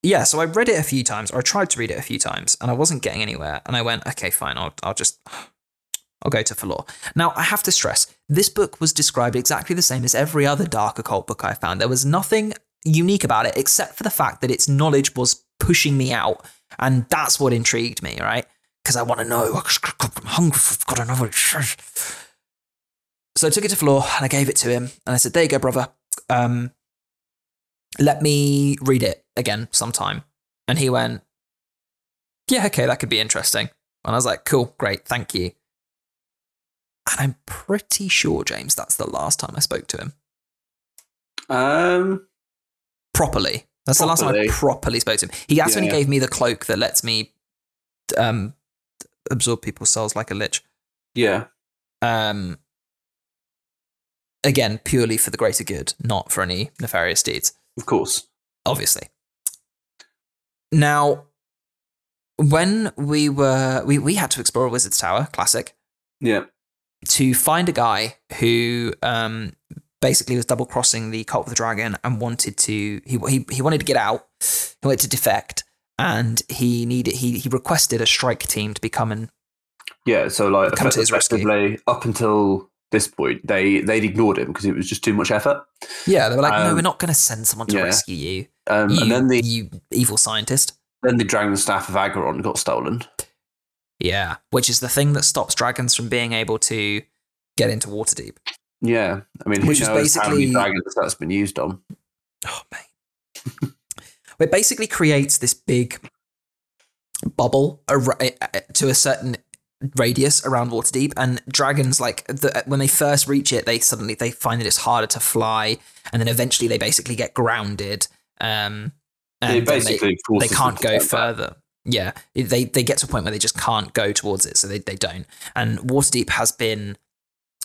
yeah, so I read it a few times, or I tried to read it a few times, and I wasn't getting anywhere. And I went, okay, fine, I'll, I'll just, I'll go to Falor. Now, I have to stress, this book was described exactly the same as every other dark occult book I found. There was nothing unique about it, except for the fact that its knowledge was pushing me out, and that's what intrigued me, right? Because I want to know. I'm hungry. I've got says. So I took it to Falor and I gave it to him, and I said, "There you go, brother. Um, let me read it again sometime. And he went, Yeah, okay, that could be interesting. And I was like, Cool, great, thank you. And I'm pretty sure, James, that's the last time I spoke to him. Um, properly. That's properly. the last time I properly spoke to him. He actually yeah. gave me the cloak that lets me um, absorb people's souls like a lich. Yeah. Um, again, purely for the greater good, not for any nefarious deeds. Of course. Obviously. Now, when we were we, we had to explore a wizard's tower, classic. Yeah. To find a guy who um basically was double crossing the cult of the dragon and wanted to he, he he wanted to get out. He wanted to defect and he needed he he requested a strike team to become an yeah, so like come to his rescue. up until this point, they they'd ignored him because it was just too much effort. Yeah, they were like, um, "No, we're not going to send someone to yeah. rescue you. Um, you. And then the you evil scientist. Then the dragon staff of Ahghairon got stolen. Yeah, which is the thing that stops dragons from being able to get into Waterdeep. Yeah, I mean, which is basically dragons that's been used on. Oh mate, it basically creates this big bubble eh, eh, eh, to a certain radius around Waterdeep, and dragons like the, when they first reach it, they suddenly they find that it's harder to fly, and then eventually they basically get grounded. Um, and basically they, they can't go further. Back. Yeah, they they get to a point where they just can't go towards it, so they they don't. And Waterdeep has been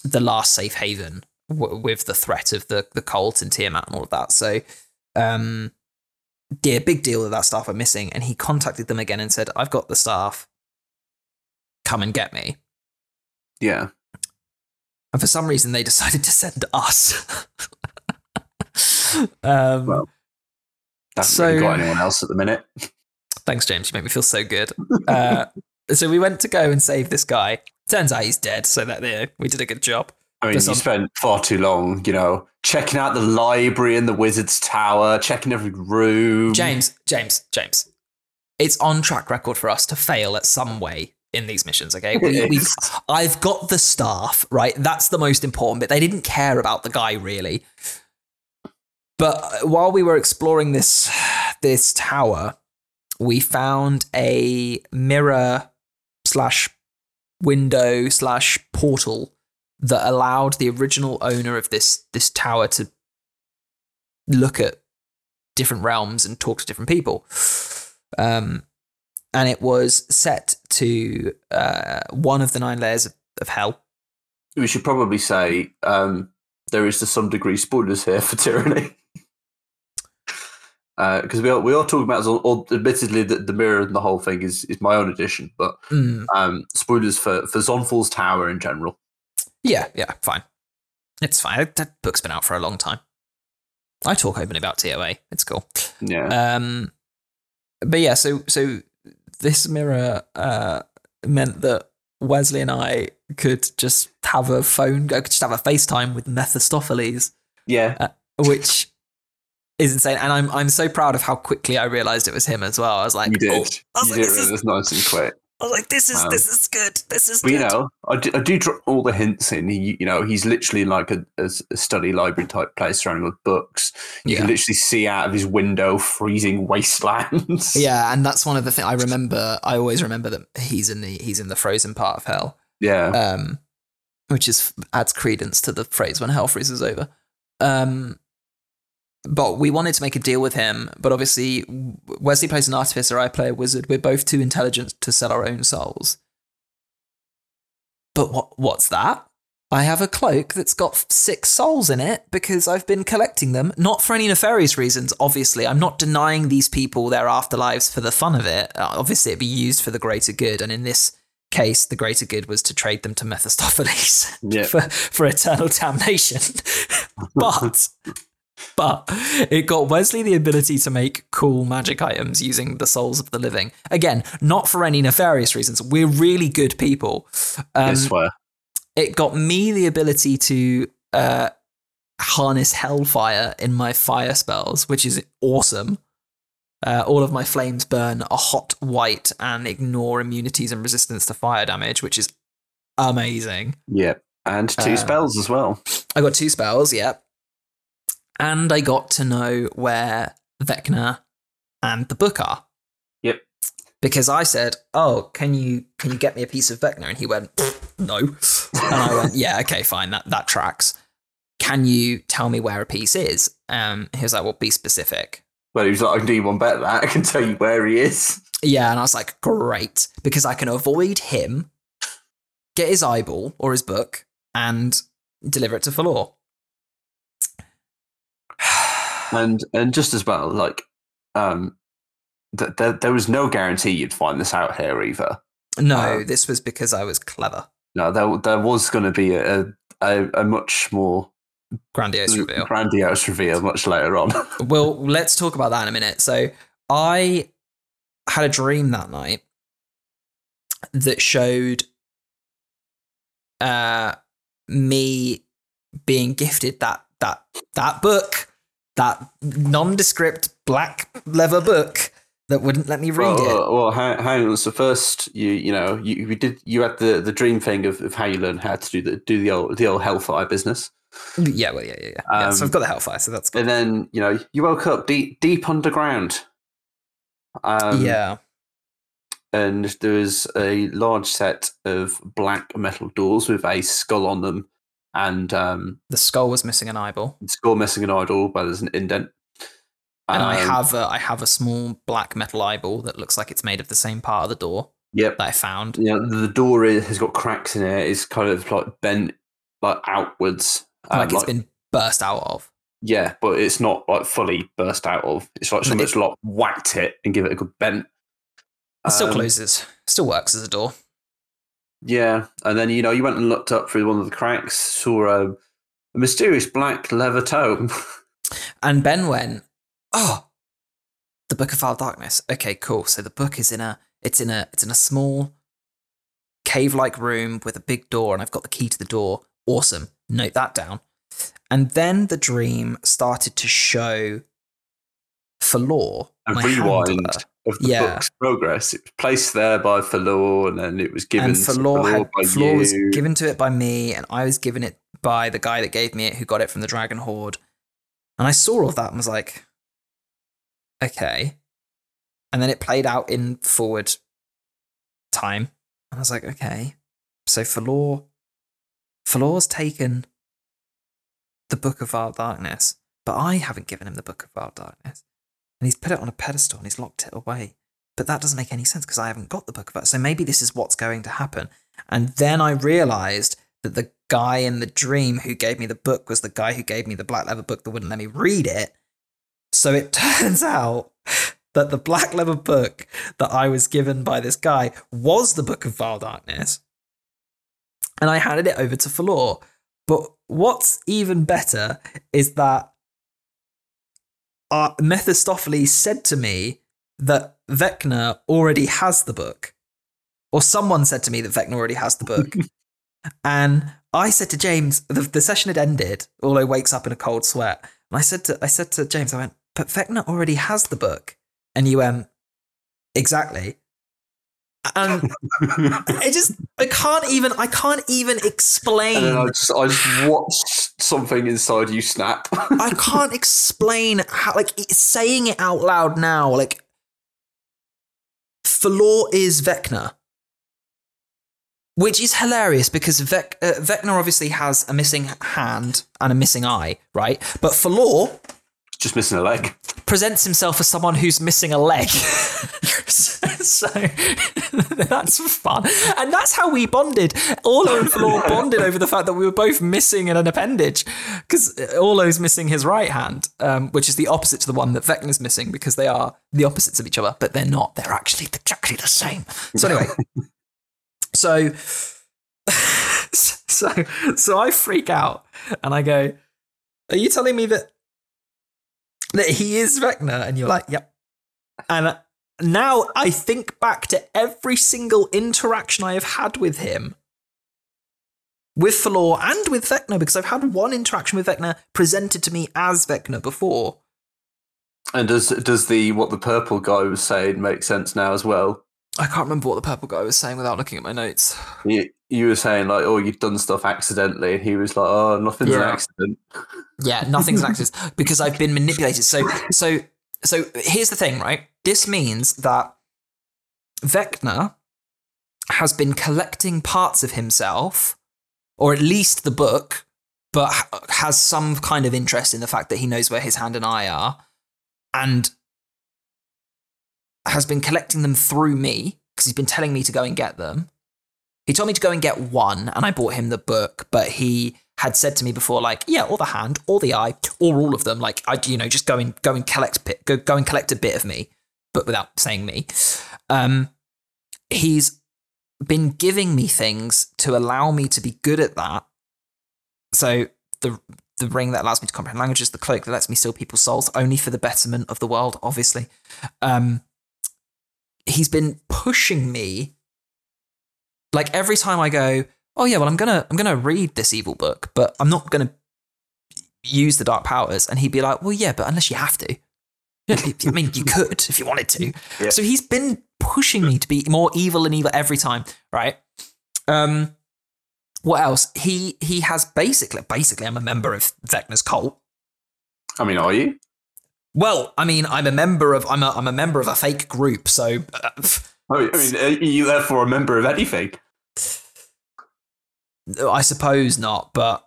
the last safe haven w- with the threat of the the cult and Tiamat and all of that. So, um, yeah, big deal that that staff are missing. And he contacted them again and said, "I've got the staff come and get me. Yeah. And for some reason, they decided to send us. um, well, haven't so, really got anyone else at the minute. Thanks, James. You make me feel so good. Uh, so we went to go and save this guy. Turns out he's dead, so that there we did a good job. I mean, you spent far too long, you know, checking out the library and the wizard's tower, checking every room. James, James, James. It's on track record for us to fail at some way in these missions. Okay, we, I've got the staff right. That's the most important bit. They didn't care about the guy really. But while we were exploring this this tower, we found a mirror slash window slash portal that allowed the original owner of this this tower to look at different realms and talk to different people. Um, and it was set to uh, one of the nine layers of, of hell. We should probably say um, there is to some degree spoilers here for tyranny. Because uh, we are we are talking about, all, admittedly, that the mirror and the whole thing is, is my own addition, but mm. um, spoilers for for Xonthal's Tower in general. Yeah, yeah, fine. It's fine. That book's been out for a long time. I talk openly about TOA. It's cool. Yeah. Um, but yeah, so so this mirror uh, meant that Wesley and I could just have a phone, I could just have a FaceTime with Mephistopheles. Yeah. Uh, which is insane. And I'm I'm so proud of how quickly I realized it was him as well. I was like, you did. Oh. I was you like, did this is nice and quick. I was like, this is um, this is good. This is. But good. you know, I do, I do drop all the hints in. He, you know, he's literally like a, a, study library type place surrounded with books. You yeah. can literally see out of his window freezing wastelands. Yeah, and that's one of the things I remember. I always remember that he's in the he's in the frozen part of hell. Yeah. Um, which is adds credence to the phrase when hell freezes over. Um, but we wanted to make a deal with him. But obviously, Wesley plays an artificer, I play a wizard. We're both too intelligent to sell our own souls. But what what's that? I have a cloak that's got six souls in it because I've been collecting them, not for any nefarious reasons, obviously. I'm not denying these people their afterlives for the fun of it. Uh, obviously, it'd be used for the greater good. And in this case, the greater good was to trade them to Mephistopheles yeah. for, for eternal damnation. but but it got Wesley the ability to make cool magic items using the souls of the living. Again, not for any nefarious reasons. We're really good people. Um, I swear. it got me the ability to uh, harness hellfire in my fire spells, which is awesome. Uh, all of my flames burn a hot white and ignore immunities and resistance to fire damage, which is amazing. Yeah. And two Uh, spells as well. I got two spells, yeah. And I got to know where Vecna and the book are. Yep. Because I said, "Oh, can you can you get me a piece of Vecna?" And he went, "No." And I went, "Yeah, okay, fine. That that tracks. Can you tell me where a piece is?" Um, he was like, "Well, be specific." Well, he was like, I can do you one better than that. I can tell you where he is. Yeah, and I was like, "Great," because I can avoid him, get his eyeball or his book, and deliver it to Falor. And and just as well, like, um, th- there, there was no guarantee you'd find this out here either. No, Um, this was because I was clever. No, there there was going to be a, a a much more Grandiose reveal. grandiose reveal much later on. well, let's talk about that in a minute. So, I had a dream that night that showed uh, me being gifted that that that book, that nondescript black leather book that wouldn't let me read well, it. Well, hang, hang on. So first, you you know you, you did you had the, the dream thing of, of how you learn how to do the do the old the old hellfire business, Yeah, well, yeah, yeah, yeah. yeah so Um, I've got the hellfire, so that's good. and then you know you woke up deep deep underground. Um, yeah, and there was a large set of black metal doors with a skull on them, and um, the skull was missing an eyeball. skull missing an idol, but there's an indent. And I Um, have a, I have a small black metal eyeball that looks like it's made of the same part of the door Yep. that I found. Yeah, the door is, has got cracks in it. It's kind of like bent like outwards. um, like it's been burst out of. Yeah, but it's not like fully burst out of. It's like It- someone's like whacked it and give it a good bent. It still Um, closes, still works as a door. Yeah, and then you know you went and looked up through one of the cracks, saw a, a mysterious black leather tome. And Ben went, "Oh, the Book of Foul Darkness. Okay, cool. So the book is in a it's in a it's in a small cave-like room with a big door, and I've got the key to the door. Awesome. Note that down." And then the dream started to show for law a my rewind handler. Of the Yeah. book's progress. It was placed there by Falor, and then it was given and to Falor, had, by Falor was given to it by me, and I was given it by the guy that gave me it, who got it from the Dragon Horde. And I saw all of that and was like, okay. And then it played out in forward time, and I was like, okay. So Falor, Falor's taken the Book of Vile Darkness, but I haven't given him the Book of Vile Darkness, and he's put it on a pedestal and he's locked it away. But that doesn't make any sense because I haven't got the book of it. So maybe this is what's going to happen. And then I realized that the guy in the dream who gave me the book was the guy who gave me the black leather book that wouldn't let me read it. So it turns out that the black leather book that I was given by this guy was the book of Vile Darkness. And I handed it over to Falor. But what's even better is that uh, Mephistopheles said to me that Vecna already has the book, or someone said to me that Vecna already has the book. and I said to James, the, the session had ended. Orlo wakes up in a cold sweat, and I said to I said to James, I went, but Vecna already has the book, and you went, exactly. And I just I can't even I can't even explain I just, I just watched something inside you snap. I can't explain how, like, saying it out loud now. Like, Falor is Vecna, which is hilarious because Vec- uh, Vecna obviously has a missing hand and a missing eye, right? But Falor just missing a leg. presents himself as someone who's missing a leg. so that's fun. And that's how we bonded. Orlo and Falor bonded over the fact that we were both missing an appendage. Because Orlo's missing his right hand, um, which is the opposite to the one that Vecna's missing because they are the opposites of each other, but they're not. They're actually exactly the same. So anyway, so so so I freak out and I go, Are you telling me that that he is Vecna, and you're like, yep. And uh, now I think back to every single interaction I have had with him, with Falor and with Vecna, because I've had one interaction with Vecna presented to me as Vecna before. And does does the what the purple guy was saying make sense now as well? I can't remember what the purple guy was saying without looking at my notes. You were saying like, oh, you've done stuff accidentally, and he was like, oh, nothing's an accident. Yeah, nothing's an accident because I've been manipulated. So, so, so here's the thing, right? This means that Vecna has been collecting parts of himself, or at least the book, but has some kind of interest in the fact that he knows where his hand and eye are, and has been collecting them through me because he's been telling me to go and get them. He told me to go and get one, and I bought him the book, but he had said to me before, like, yeah, or the hand, or the eye, or all of them. Like, I, you know, just go and go and collect, go, go and collect a bit of me, but without saying me. Um, he's been giving me things to allow me to be good at that. So the the ring that allows me to comprehend languages, the cloak that lets me steal people's souls, only for the betterment of the world, obviously. Um, he's been pushing me. Like every time I go, oh yeah, well I'm gonna I'm gonna read this evil book, but I'm not gonna use the dark powers, and he'd be like, well yeah, but unless you have to. I mean, you could if you wanted to. Yeah. So he's been pushing me to be more evil and evil every time, right? Um, what else? He he has basically basically I'm a member of Vecna's cult. I mean, are you? Well, I mean, I'm a member of I'm a I'm a member of a fake group, so uh, I mean, I mean, are you therefore a member of anything? I suppose not. But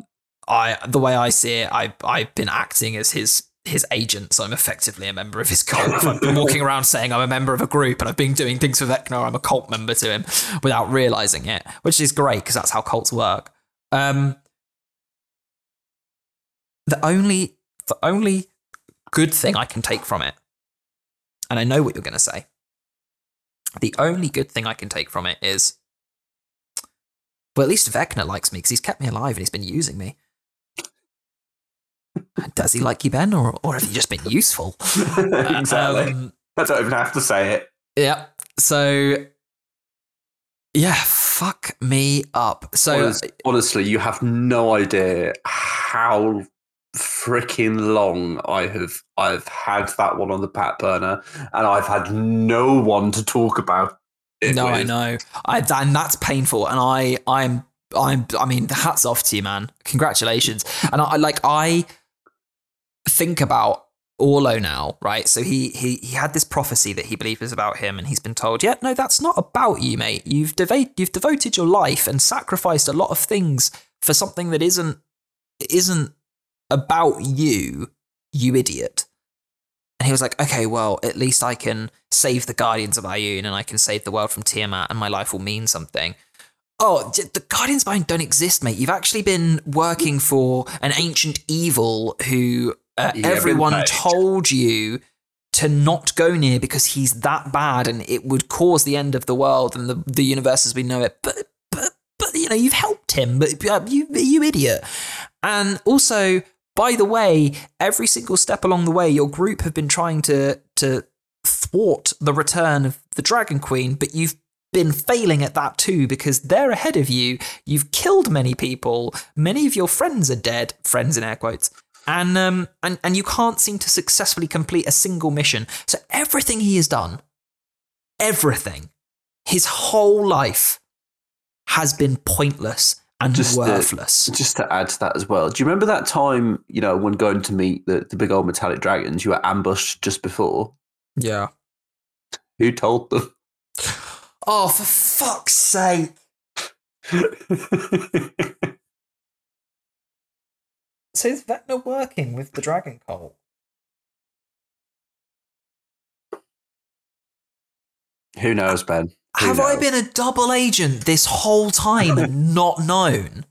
I the way I see it, I I've been acting as his his agent, so I'm effectively a member of his cult. I've been walking around saying I'm a member of a group, and I've been doing things for Vecna. I'm a cult member to him without realizing it, which is great because that's how cults work. Um, the only the only good thing I can take from it, and I know what you're going to say. The only good thing I can take from it is, well, at least Vecna likes me because he's kept me alive and he's been using me. Does he like you, Ben, or or have you just been useful? exactly. Um, I don't even have to say it. yeah. So, yeah, fuck me up. So, Honest- honestly, you have no idea how freaking long I have I've had that one on the pat burner, and I've had no one to talk about. No, I know. I and that's painful. And I, I'm, I'm. I mean, the hats off to you, man. Congratulations. And I, I like. I think about Orlo now, right? So he he he had this prophecy that he believed was about him, and he's been told, yeah, no, that's not about you, mate. You've devoted you've devoted your life and sacrificed a lot of things for something that isn't isn't about you, you idiot. And he was like, okay, well, at least I can save the Guardians of Ioun and I can save the world from Tiamat and my life will mean something. Oh, the Guardians of Ioun don't exist, mate. You've actually been working for an ancient evil who uh, everyone paid. told you to not go near because he's that bad and it would cause the end of the world and the, the universe as we know it. But, but, but, you know, you've helped him, but uh, you, you idiot. And also, by the way, every single step along the way, your group have been trying to to thwart the return of the Dragon Queen, but you've been failing at that too because they're ahead of you. You've killed many people. Many of your friends are dead. Friends in air quotes. And um and, and you can't seem to successfully complete a single mission. So everything he has done, everything, his whole life has been pointless and Just worthless. Just to add to that as well, do you remember that time, you know, when going to meet the, the big old metallic dragons, you were ambushed just before? yeah. Who told them? Oh, for fuck's sake. So is Vecna working with the Dragon Cult? Who knows, Ben? Who Have I been a double agent this whole time and not known?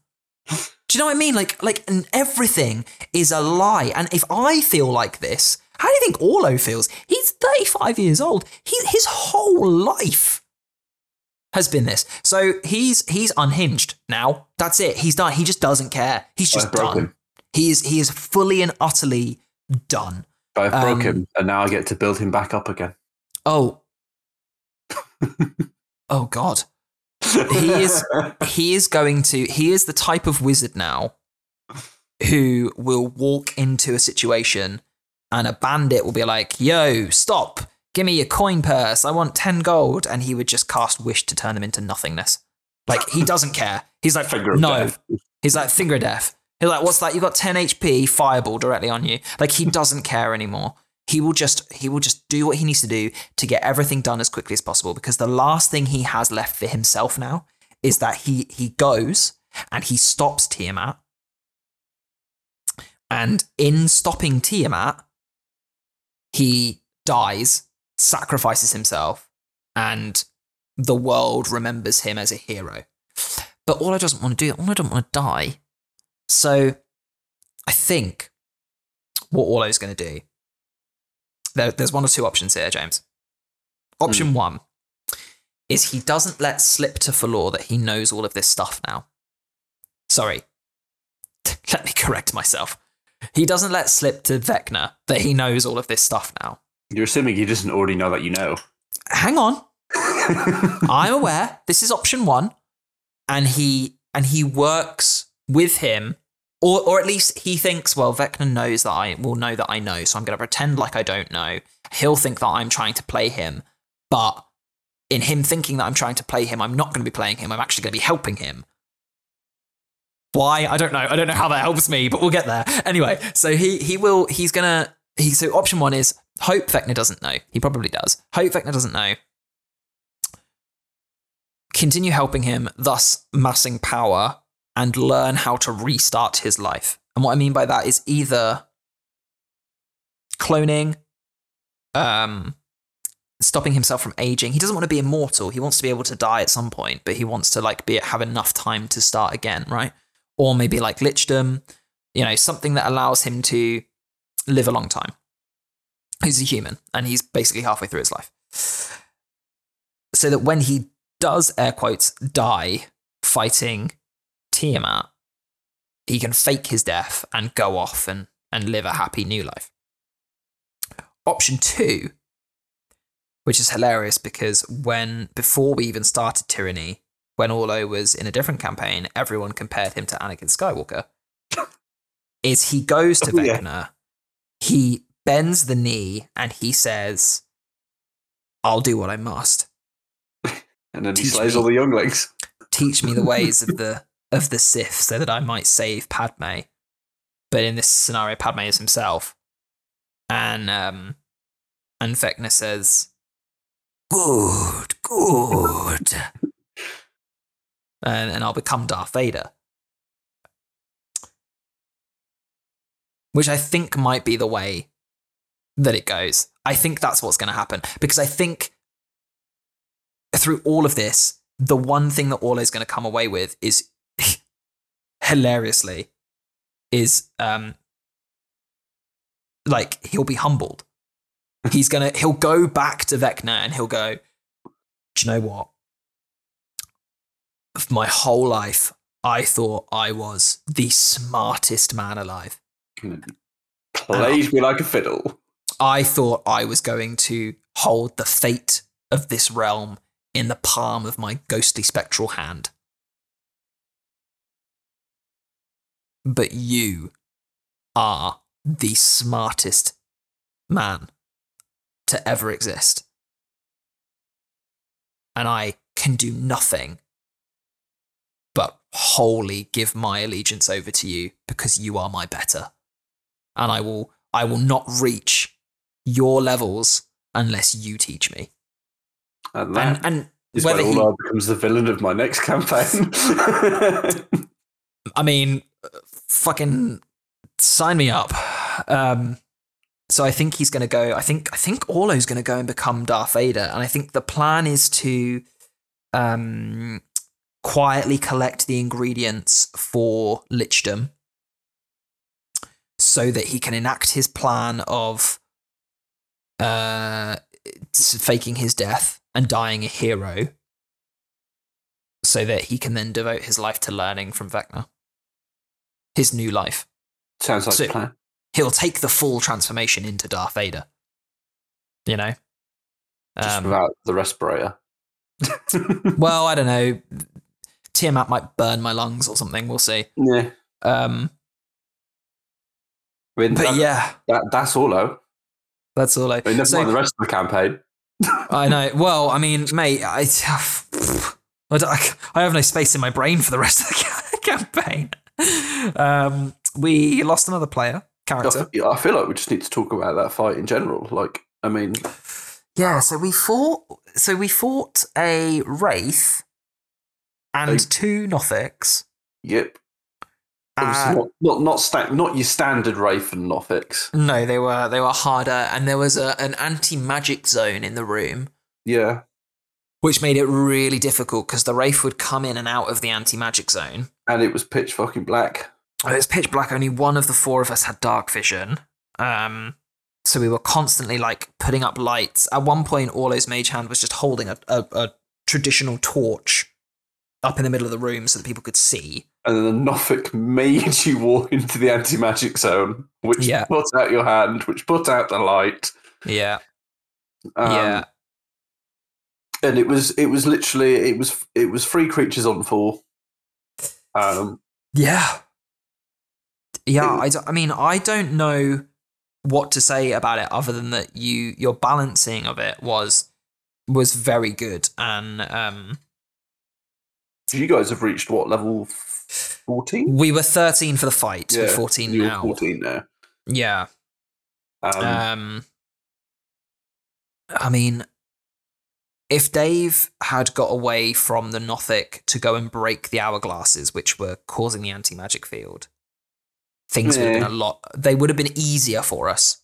Do you know what I mean? Like, like, and everything is a lie. And if I feel like this, how do you think Orlo feels? He's 35 years old. He, his whole life has been this. So he's he's unhinged now. That's it. He's done. He just doesn't care. He's just I've broken. done. He is he is fully and utterly done. But I broke Um, him, and now I get to build him back up again. Oh. oh God. He is he is going to he is the type of wizard now who will walk into a situation and a bandit will be like, "Yo, stop. Give me your coin purse. I want 10 gold." And he would just cast wish to turn them into nothingness. Like he doesn't care. He's like, Finger "No." He's like finger death. He's like, what's that? You got 10 HP, fireball directly on you. Like he doesn't care anymore. He will just he will just do what he needs to do to get everything done as quickly as possible because the last thing he has left for himself now is that he he goes and he stops Tiamat. And in stopping Tiamat, he dies, sacrifices himself, and the world remembers him as a hero. But Orlo doesn't want to do, Orlo don't want to die. So I think what Orlo's going to do, there, there's one or two options here, James. Option hmm. one is he doesn't let slip to Falor that he knows all of this stuff now. Sorry. let me correct myself. He doesn't let slip to Vecna that he knows all of this stuff now. You're assuming he doesn't already know that you know. Hang on. I'm aware. This is option one, and he and he works with him, or or at least he thinks. Well, Vecna knows that I will know that I know, so I'm going to pretend like I don't know. He'll think that I'm trying to play him, but in him thinking that I'm trying to play him, I'm not going to be playing him. I'm actually going to be helping him. Why? I don't know. I don't know how that helps me, but we'll get there. Anyway, so he he will he's gonna he so option one is hope Vecna doesn't know. He probably does. Hope Vecna doesn't know. Continue helping him, thus massing power, and learn how to restart his life. And what I mean by that is either cloning, um, stopping himself from aging. He doesn't want to be immortal. He wants to be able to die at some point, but he wants to like be have enough time to start again, right? Or maybe like lichdom, you know, something that allows him to live a long time. He's a human, and he's basically halfway through his life. So that when he does air quotes die fighting Tiamat, he can fake his death and go off and, and live a happy new life. Option two, which is hilarious because when before we even started Tyranny, when Orlo was in a different campaign, everyone compared him to Anakin Skywalker. is he goes to Oh, yeah. He bends the knee and he says, I'll do what I must. And then he Teach slays me. all the younglings. teach me the ways of the of the Sith so that I might save Padme. But in this scenario, Padme is himself. And um and Vecna says, Good, good. and, and I'll become Darth Vader. Which I think might be the way that it goes. I think that's what's going to happen. Because I think through all of this, the one thing that Orlo's going to come away with is hilariously is um like he'll be humbled. He's gonna he'll go back to Vecna and he'll go, Do you know what? Of my whole life, I thought I was the smartest man alive. Plays me like a fiddle. I thought I was going to hold the fate of this realm in the palm of my ghostly spectral hand. But you are the smartest man to ever exist. And I can do nothing but wholly give my allegiance over to you because you are my better. And I will I will not reach your levels unless you teach me. And that And and is whether when he becomes the villain of my next campaign. I mean, fucking sign me up. Um, so I think he's going to go. I think I think Orlo's going to go and become Darth Vader, and I think the plan is to um, quietly collect the ingredients for lichdom, so that he can enact his plan of uh, faking his death and dying a hero, so that he can then devote his life to learning from Vecna his new life. Sounds like So- a plan. he'll take the full transformation into Darth Vader. You know? Just Um, without the respirator. well, I don't know. Tiamat might burn my lungs or something. We'll see. yeah. Um, I mean, but that, yeah, that, that's all though. that's all I. I mean, never so- mind the rest of the campaign. I know. Well, I mean, mate, I, I, I have no space in my brain for the rest of the campaign. Um, we lost another player character. I feel like we just need to talk about that fight in general. Like, I mean, Yeah, so we fought. So we fought a wraith and A- two Nothics. yep. Uh, not not not, sta- not your standard Wraith and Nothics. no, they were they were harder, and there was a, an anti magic zone in the room, Yeah. Which made it really difficult because the wraith would come in and out of the anti magic zone. And it was pitch fucking black. Uh, It's pitch black. Only one of the four of us had dark vision. Um, so we were constantly like putting up lights. At one point, Orlo's mage hand was just holding a, a, a traditional torch up in the middle of the room so that people could see. And then the Nothic made you walk into the anti magic zone, which Yeah. put out your hand, which put out the light. Yeah, Um, yeah, and it was it was literally it was it was three creatures on four. Um, yeah, yeah. It- I, I mean, I don't know what to say about it other than that you your balancing of it was was very good and um you guys have reached what level fourteen? we were 13 for the fight we're 14 you're now fourteen now. yeah Um, Um, I mean, if Dave had got away from the Nothic to go and break the hourglasses, which were causing the anti magic field, things would have been a lot. They would have been easier for us.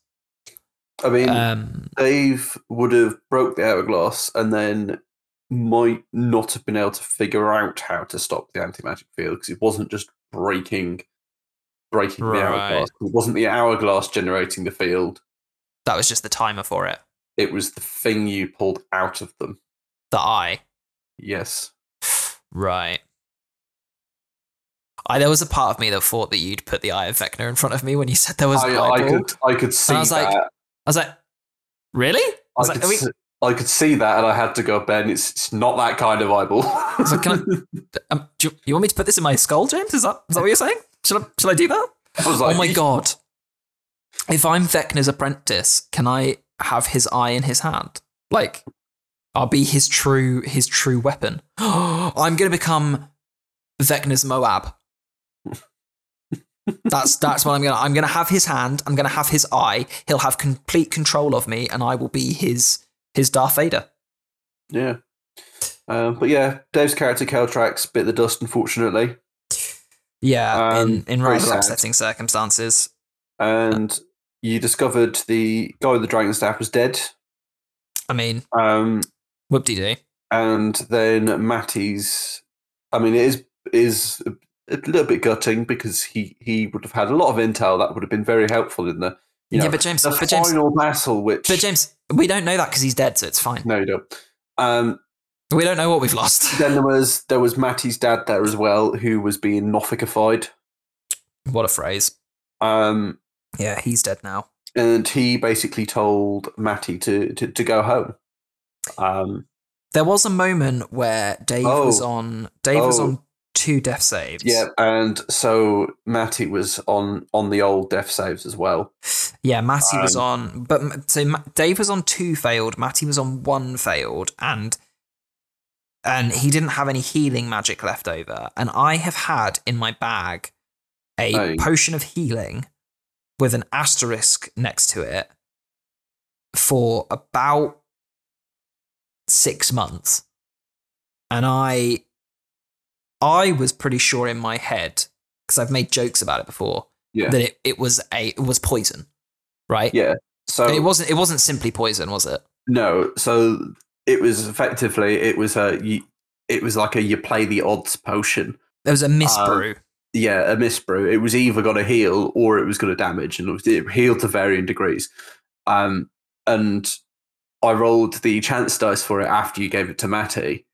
I mean, Um, Dave would have broke the hourglass and then might not have been able to figure out how to stop the anti magic field because it wasn't just breaking breaking the hourglass. It wasn't the hourglass generating the field. that was just the timer for it. It was the thing you pulled out of them. The eye. Yes. Right. I, there was a part of me that thought that you'd put the eye of Vecna in front of me when you said there was I, I could I could see I was like, that. I was like, really? I was I like, could, are we- see, I could see that, and I had to go, Ben. It's, it's not that kind of eyeball. was like, can um, do you, you want me to put this in my skull, James? Is that is that what you're saying? Should I should I do that? I was like, oh my god! If I'm Vecna's apprentice, can I have his eye in his hand? Like, I'll be his true his true weapon. I'm gonna become Vecna's Moab. That's that's what I'm gonna. I'm gonna have his hand. I'm gonna have his eye. He'll have complete control of me, and I will be his his Darth Vader. Yeah. Um, but yeah, Dave's character Keltrax bit the dust, unfortunately, Yeah, in Um, in very rather upsetting circumstances. and you discovered the guy with the dragon staff was dead. I mean, Um, whoop de doo. and then Matty's. I mean, it is is a, a little bit gutting because he he would have had a lot of intel that would have been very helpful in the you know yeah, but James, the but James, final battle. Which but James, we don't know that because he's dead, so it's fine. no, you don't. Um, We don't know what we've lost. then there was there was Matty's dad there as well, who was being Nothicified. what a phrase. Um, Yeah, he's dead now. and he basically told Matty to to, to go home. Um, There was a moment where Dave was Oh. on Dave was Oh. on two death saves. yeah, and so Matty was on on the old death saves as well. Yeah, Matty was Um, on, but so Dave was on two failed. Matty was on one failed, and and he didn't have any healing magic left over. And I have had in my bag a Oh. potion of healing with an asterisk next to it for about six months, and I I was pretty sure in my head because I've made jokes about it before Yeah, that it, it was a it was poison, right? yeah. So it wasn't it wasn't simply poison, was it? no, so it was effectively it was a you, it was like a you play the odds potion. There was a misbrew. Um, Yeah, a misbrew. It was either going to heal or it was going to damage, and it, healed to varying degrees. Um, and I rolled the chance dice for it after you gave it to Matty.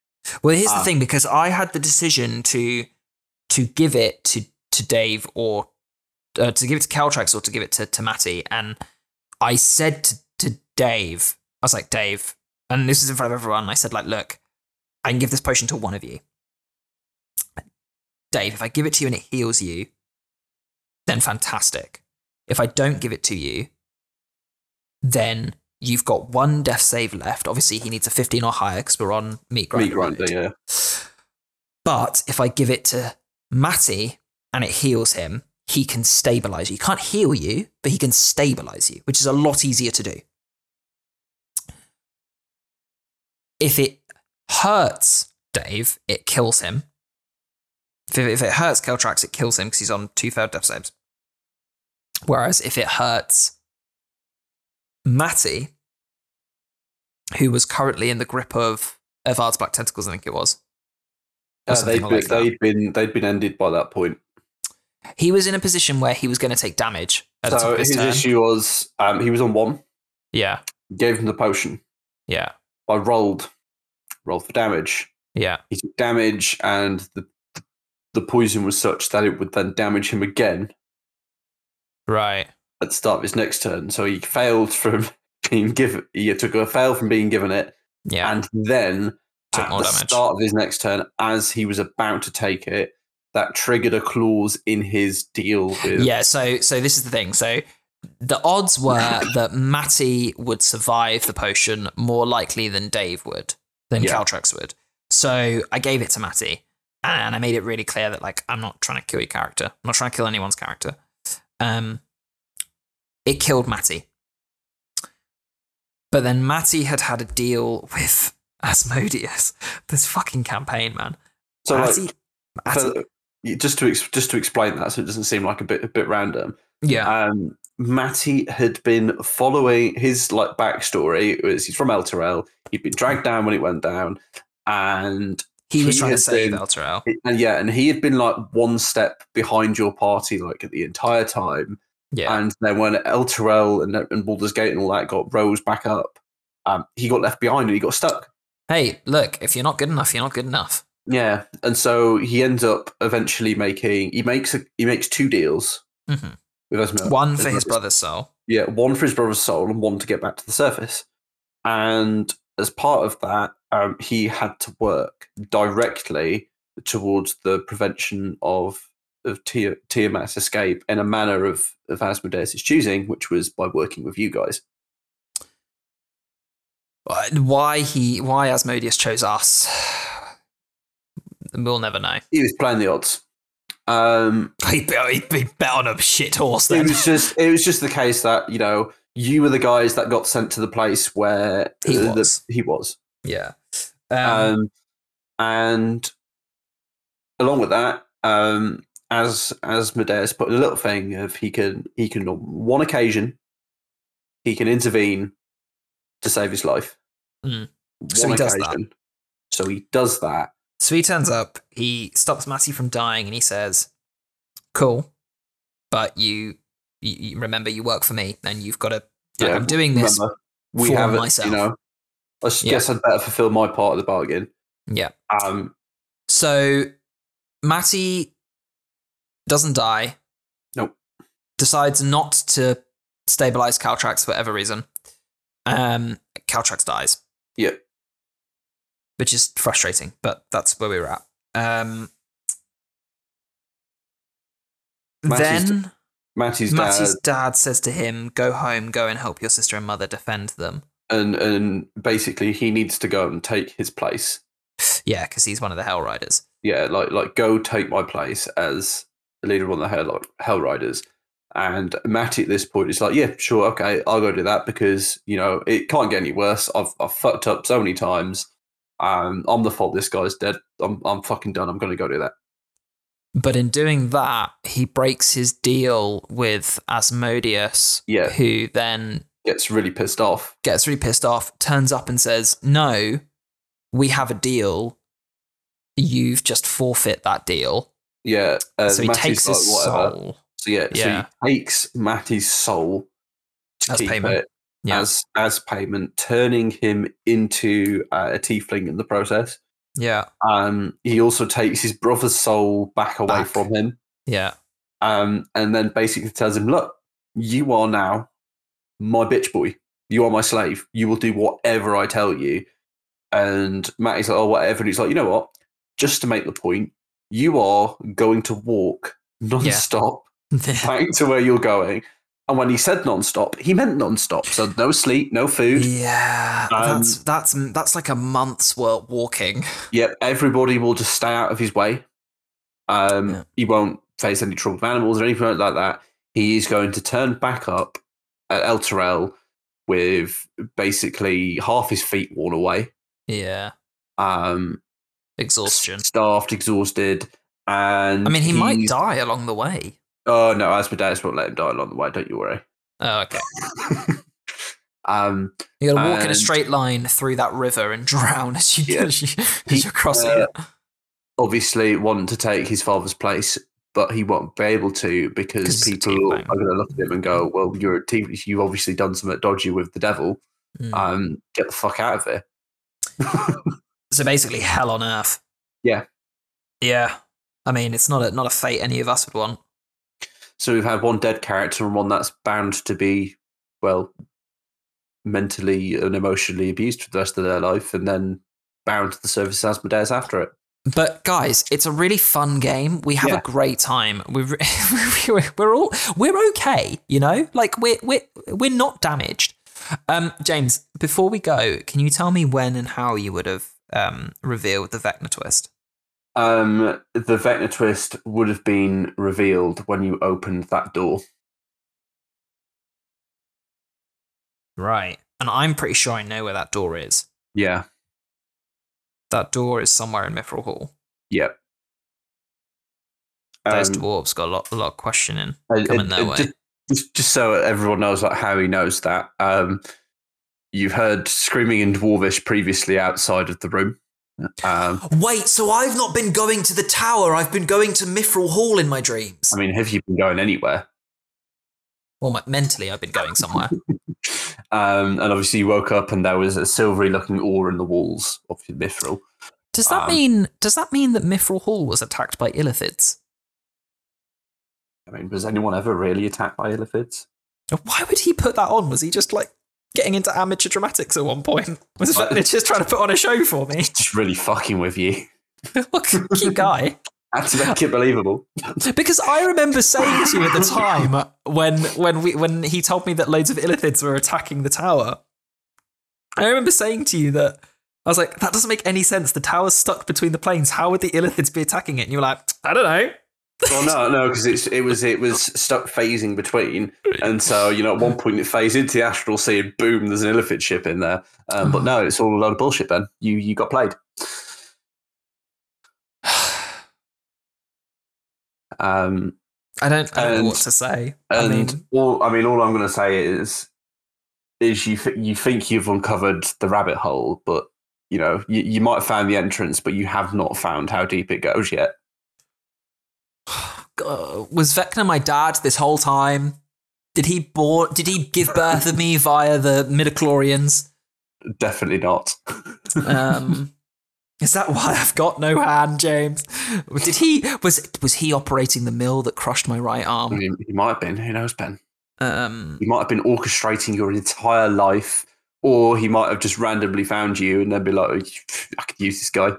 well, here's the ah. thing: because I had the decision to to give it to to Dave or uh, to give it to Caltrax or to give it to to Matty, and I said to, to Dave, I was like, Dave, and this is in front of everyone. I said, like, look, I can give this potion to one of you. Dave, if I give it to you and it heals you, then fantastic. If I don't give it to you, then you've got one death save left. Obviously, he needs a 15 or higher because we're on meat grinder. Meat grinder, yeah. But if I give it to Matty and it heals him, he can stabilize you. He can't heal you, but he can stabilize you, which is a lot easier to do. If it hurts Dave, it kills him. If it, if it hurts Keltrax, it kills him because he's on two third death saves. Whereas if it hurts Matty, who was currently in the grip of Evard's Black Tentacles, I think it was. Uh, they'd, like been, they'd been they'd been ended by that point. He was in a position where he was going to take damage at the top So of his, his issue was um, he was on one, Yeah, gave him the potion. yeah, I rolled, rolled for damage. yeah. He took damage, and the the poison was such that it would then damage him again Right. at the start of his next turn. So he failed from being given. He took a fail from being given it, Yeah. and then Took at the damage. start of his next turn, as he was about to take it, that triggered a clause in his deal with. yeah. So, so this is the thing. So, the odds were that Matty would survive the potion more likely than Dave would, than Yeah. Caltrax would. So, I gave it to Matty, and I made it really clear that like I'm not trying to kill your character. I'm not trying to kill anyone's character. Um, it killed Matty. But then Matty had had a deal with Asmodeus. This fucking campaign, man. So like, Matty, Matty for- just to ex- just to explain that, so it doesn't seem like a bit a bit random. yeah, um, Matty had been following his like backstory. Was he's from Elturel. He'd been dragged down when it went down, and he was trying to save been- Elturel. and yeah, and he had been like one step behind your party like the entire time. Yeah, And then when Elturel and, and Baldur's Gate and all that got rose back up, um, he got left behind and he got stuck. hey, look, if you're not good enough, you're not good enough. Yeah, and so he ends up eventually making he makes a, he makes two deals Mhm. with Esmeralda. One for his brother's soul. Yeah, one for his brother's soul and one to get back to the surface. And as part of that, um, he had to work directly towards the prevention of of Tia- Tiamat's escape in a manner of, of Asmodeus' choosing, which was by working with you guys. Why he, why Asmodeus chose us, we'll never know. He was playing the odds. Um, He'd be, he'd be bet on a shit horse it was just it was just the case that you know you were the guys that got sent to the place where He uh, the- was. he was. Yeah. Um, um, and along with that, um, as Asmodeus put a little thing of he can he can on one occasion he can intervene to save his life. Mm. So he does that. So he does that. so he turns up, he stops Matty from dying, and he says, "Cool, but you, you, you remember you work for me, and you've got to. Yeah, I'm doing this. Remember, we for myself. You know, I Yeah. guess I'd better fulfill my part of the bargain. Yeah. Um, So Matty doesn't die. Nope. Decides not to stabilize Caltrax for whatever reason. Um, Caltrax dies, yeah, which is frustrating, but that's where we were at. Um, Matty's then Matty's, Matty's dad dad says to him, "Go home, go and help your sister and mother defend them." And and basically he needs to go and take his place. Yeah, because he's one of the Hell Riders. yeah, like like go take my place as the leader of one of the Hell Hell Riders. And Matty at this point is like, yeah, sure, okay, I'll go do that because you know it can't get any worse. I've I've fucked up so many times. Um, I'm the fault. This guy's dead. I'm I'm fucking done. I'm gonna go do that. But in doing that, he breaks his deal with Asmodeus, Yeah. who then Gets really pissed off. gets really pissed off, turns up and says, No, we have a deal. You've just forfeit that deal. Yeah. Uh, so he Matty's takes his whatever. soul. So yeah, Yeah. so he takes Matty's soul to As payment. it Yeah. as as payment, turning him into uh, a tiefling in the process. Yeah. Um, he also takes his brother's soul back away Back. from him. Yeah. Um, and then basically tells him, "Look, you are now my bitch boy. You are my slave. You will do whatever I tell you." And Matty's like, "Oh, whatever." And he's like, "You know what? Just to make the point, you are going to walk non-stop back to where you're going." And when he said non-stop, he meant non-stop. So no sleep, no food. yeah, Um, that's that's that's like a month's work walking. Yep, everybody will just stay out of his way. Um, Yeah. He won't face any trouble with animals or anything like that. He is going to turn back up at Elturel with basically half his feet worn away, Yeah, um, exhaustion. starved, exhausted, and I mean, he might die along the way. Oh no, Asmodeus won't let him die along the way. Don't you worry. Oh, okay. um, You got to walk in a straight line through that river and drown as you Yeah. as, you, He- you're crossing uh, it. obviously want to take his father's place, but he won't be able to because people are going to look at him and go, "Well, you're a T- you've obviously done something dodgy with the devil. Mm. Um, get the fuck out of here." So basically, hell on earth. Yeah. Yeah. I mean, it's not a not a fate any of us would want. So we've had one dead character and one that's bound to be, well, mentally and emotionally abused for the rest of their life, and then bound to the service as Asmodeus after it. But guys, it's a really fun game. We have Yeah. a great time. We're we're- we're all we're okay, you know. Like we're we're we're not damaged. Um, James, before we go, can you tell me when and how you would have um revealed the Vecna twist? Um, the Vecna twist would have been revealed when you opened that door. Right. And I'm pretty sure I know where that door is. Yeah. That door is somewhere in Mithril Hall. Yep. Those Um, dwarves got a lot a lot of questioning coming and- their and way. Just, just, just so everyone knows like how he knows that. Um, you've heard screaming in Dwarvish previously outside of the room. Um, Wait, so I've not been going to the tower. I've been going to Mithril Hall in my dreams. I mean, have you been going anywhere? Well, my, mentally, I've been going somewhere. Um, and obviously, you woke up and there was a silvery-looking ore in the walls of Mithril. Does that Um, mean does that mean that Mithril Hall was attacked by illithids? I mean, was anyone ever really attacked by illithids? Why would he put that on? Was he just like getting into amateur dramatics at one point? Was Vecna just trying to put on a show for me? Just really fucking with you. Cute guy. Had to make it believable. Because I remember saying to you at the time when when we when he told me that loads of illithids were attacking the tower. I remember saying to you that I was like, that doesn't make any sense. The tower's stuck between the planes. How would the illithids be attacking it? And you were like, I don't know. well, no, no, because it's it was it was stuck phasing between, and so you know at one point it phased into the astral sea, and boom, there's an elephant ship in there. Um, but no, it's all a lot of bullshit. Ben, you you got played. Um, I don't, I don't know And- what to say. I mean, all I mean, all I'm going to say is, is you th- you think you've uncovered the rabbit hole, but you know you, you might have found the entrance, but you have not found how deep it goes yet. uh, was Vecna my dad this whole time? Did he bore, Did he give birth to me via the midichlorians? Definitely not. Um, is that why I've got no hand, James? Did he was was he operating the mill that crushed my right I arm? mean, he might have been. Who knows, Ben? Um, He might have been orchestrating your entire life, or he might have just randomly found you and then be like, "I could use this guy."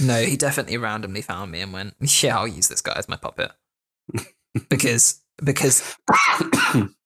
no, he definitely randomly found me and went, "Yeah, I'll use this guy as my puppet." because because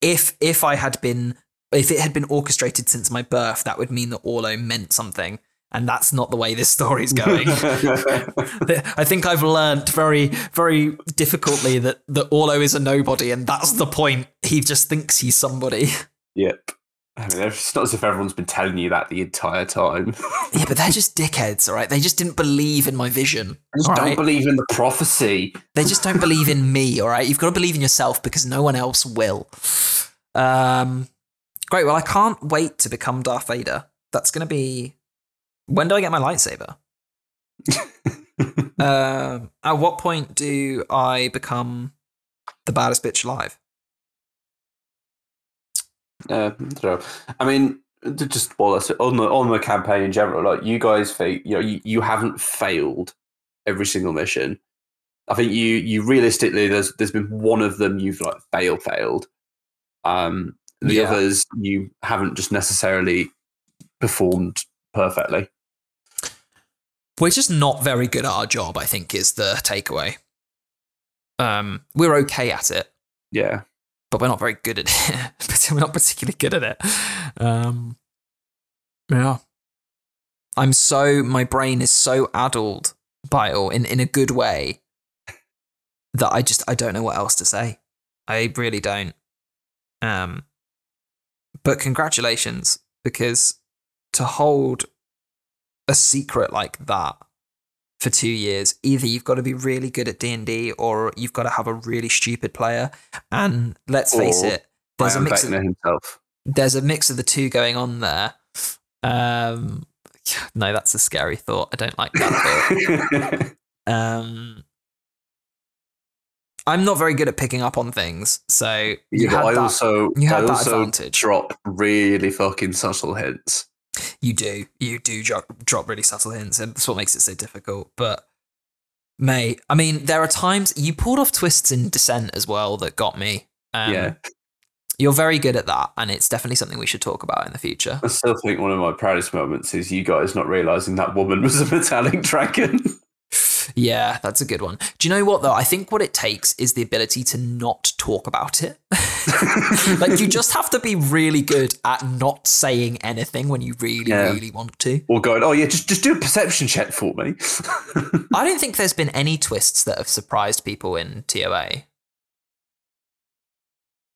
if if I had been if it had been orchestrated since my birth, that would mean that Orlo meant something, and that's not the way this story's going. I think I've learned very, very difficultly that that Orlo is a nobody, and that's the point. He just thinks he's somebody. yep. I mean, it's not as if everyone's been telling you that the entire time. Yeah, but they're just dickheads, all right? They just didn't believe in my vision. Just all don't believe in the prophecy. They just don't believe in me, all right? You've got to believe in yourself because no one else will. Um, great. Well, I can't wait to become Darth Vader. That's going to be. When do I get my lightsaber? Um, at what point do I become the baddest bitch alive? Uh, so, I mean, just well, that's on the on the campaign in general. Like you guys, fa- you know, you, you haven't failed every single mission. I think you you realistically there's there's been one of them you've like fail failed. Um, the Yeah. others you haven't just necessarily performed perfectly. We're just not very good at our job, I think, is the takeaway. Um, we're okay at it, Yeah. but we're not very good at it. But we're not particularly good at it. Um, yeah. I'm so, my brain is so addled by it all in, in a good way that I just, I don't know what else to say. I really don't. Um, but congratulations, because to hold a secret like that for two years, either you've got to be really good at D and D, or you've got to have a really stupid player. And let's face it, there's a mix. Of, himself. there's a mix of the two going on there. Um, no, that's a scary thought. I don't like that thought. Um, I'm not very good at picking up on things, so you yeah, had I that. also you had I that also advantage. drop really fucking subtle hints. You do. You do drop, drop really subtle hints, and that's what makes it so difficult. But, mate, I mean, there are times you pulled off twists in Descent as well that got me. Um, yeah. You're very good at that, and it's definitely something we should talk about in the future. I still think one of my proudest moments is you guys not realizing that woman was a metallic dragon. Yeah, that's a good one. Do you know what, though? I think what it takes is the ability to not talk about it. like, you just have to be really good at not saying anything when you really, Yeah. really want to. or going, oh yeah, just just do a perception check for me. I don't think there's been any twists that have surprised people in TOA.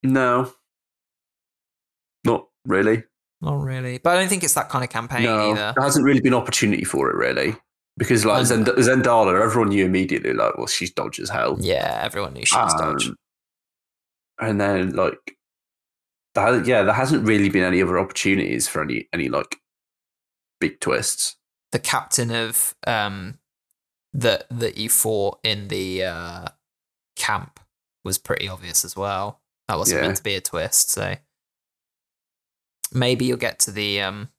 no, not really. Not really. But I don't think it's that kind of campaign no, either. there hasn't really been opportunity for it really. Because like Zend- Zendala, everyone knew immediately like, well, she's dodge as hell. Yeah, everyone knew she was Dodge. Um, And then like, that, yeah, there hasn't really been any other opportunities for any any like big twists. The captain of um that that you fought in the uh camp was pretty obvious as well. That wasn't Yeah. meant to be a twist, so maybe you'll get to the um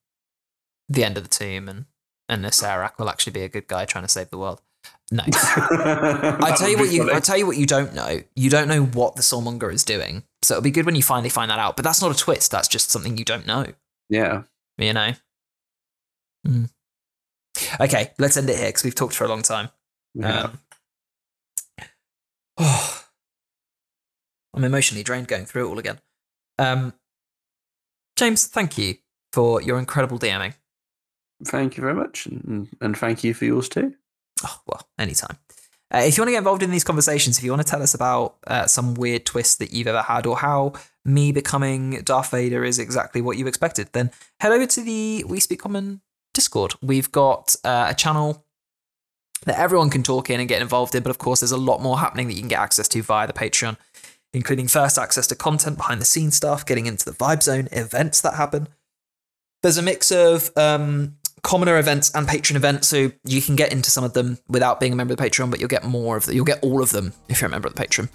the end of the tomb and and Acererak will actually be a good guy trying to save the world. No. I tell you what you I tell you what you don't know. You don't know what the Soulmonger is doing. So it'll be good when you finally find that out. But that's not a twist. That's just something you don't know. Yeah. You know. Mm. Okay, let's end it here because we've talked for a long time. yeah. Um, I'm emotionally drained going through it all again. Um, James, thank you for your incredible DMing. Thank you very much, and, and thank you for yours too. Oh, well, anytime. Uh, if you want to get involved in these conversations, if you want to tell us about uh, some weird twist that you've ever had or how me becoming Darth Vader is exactly what you expected, then head over to the We Speak Common Discord. We've got uh, a channel that everyone can talk in and get involved in, but of course, there's a lot more happening that you can get access to via the Patreon, including first access to content, behind the scenes stuff, getting into the Vibe Zone, events that happen. There's a mix of um, commoner events and patron events, so you can get into some of them without being a member of the Patreon, but you'll get more of the, you'll get all of them if you're a member of the Patreon.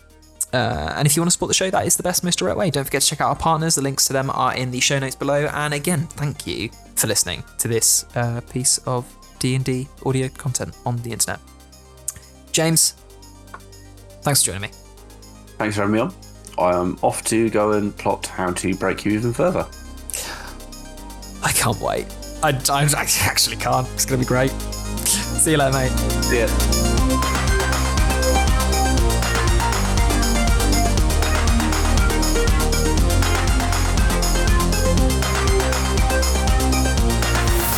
Uh, and if you want to support the show, that is the best, most direct way. Don't forget to check out our partners. The links to them are in the show notes below. And again, thank you for listening to this uh, piece of D and D audio content on the internet. James, thanks for joining me. Thanks for having me on. I am off to go and plot how to break you even further. I can't wait. I, I actually can't. It's gonna be great. See you later, mate. See ya.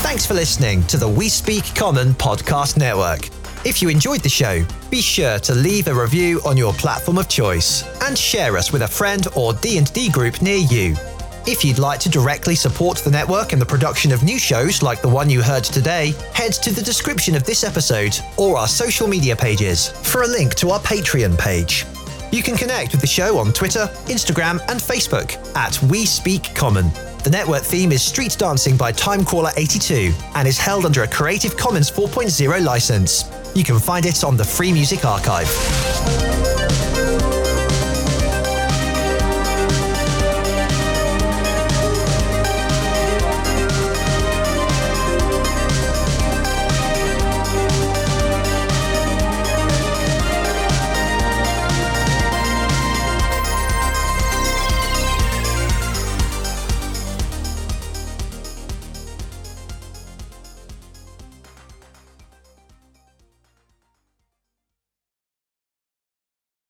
Thanks for listening to the We Speak Common podcast network. If you enjoyed the show, be sure to leave a review on your platform of choice and share us with a friend or D&D group near you. If you'd like to directly support the network and the production of new shows like the one you heard today, head to the description of this episode or our social media pages for a link to our Patreon page. You can connect with the show on Twitter, Instagram, and Facebook at We Speak Common. The network theme is Street Dancing by Timecrawler82 and is held under a Creative Commons 4.0 license. You can find it on the Free Music Archive.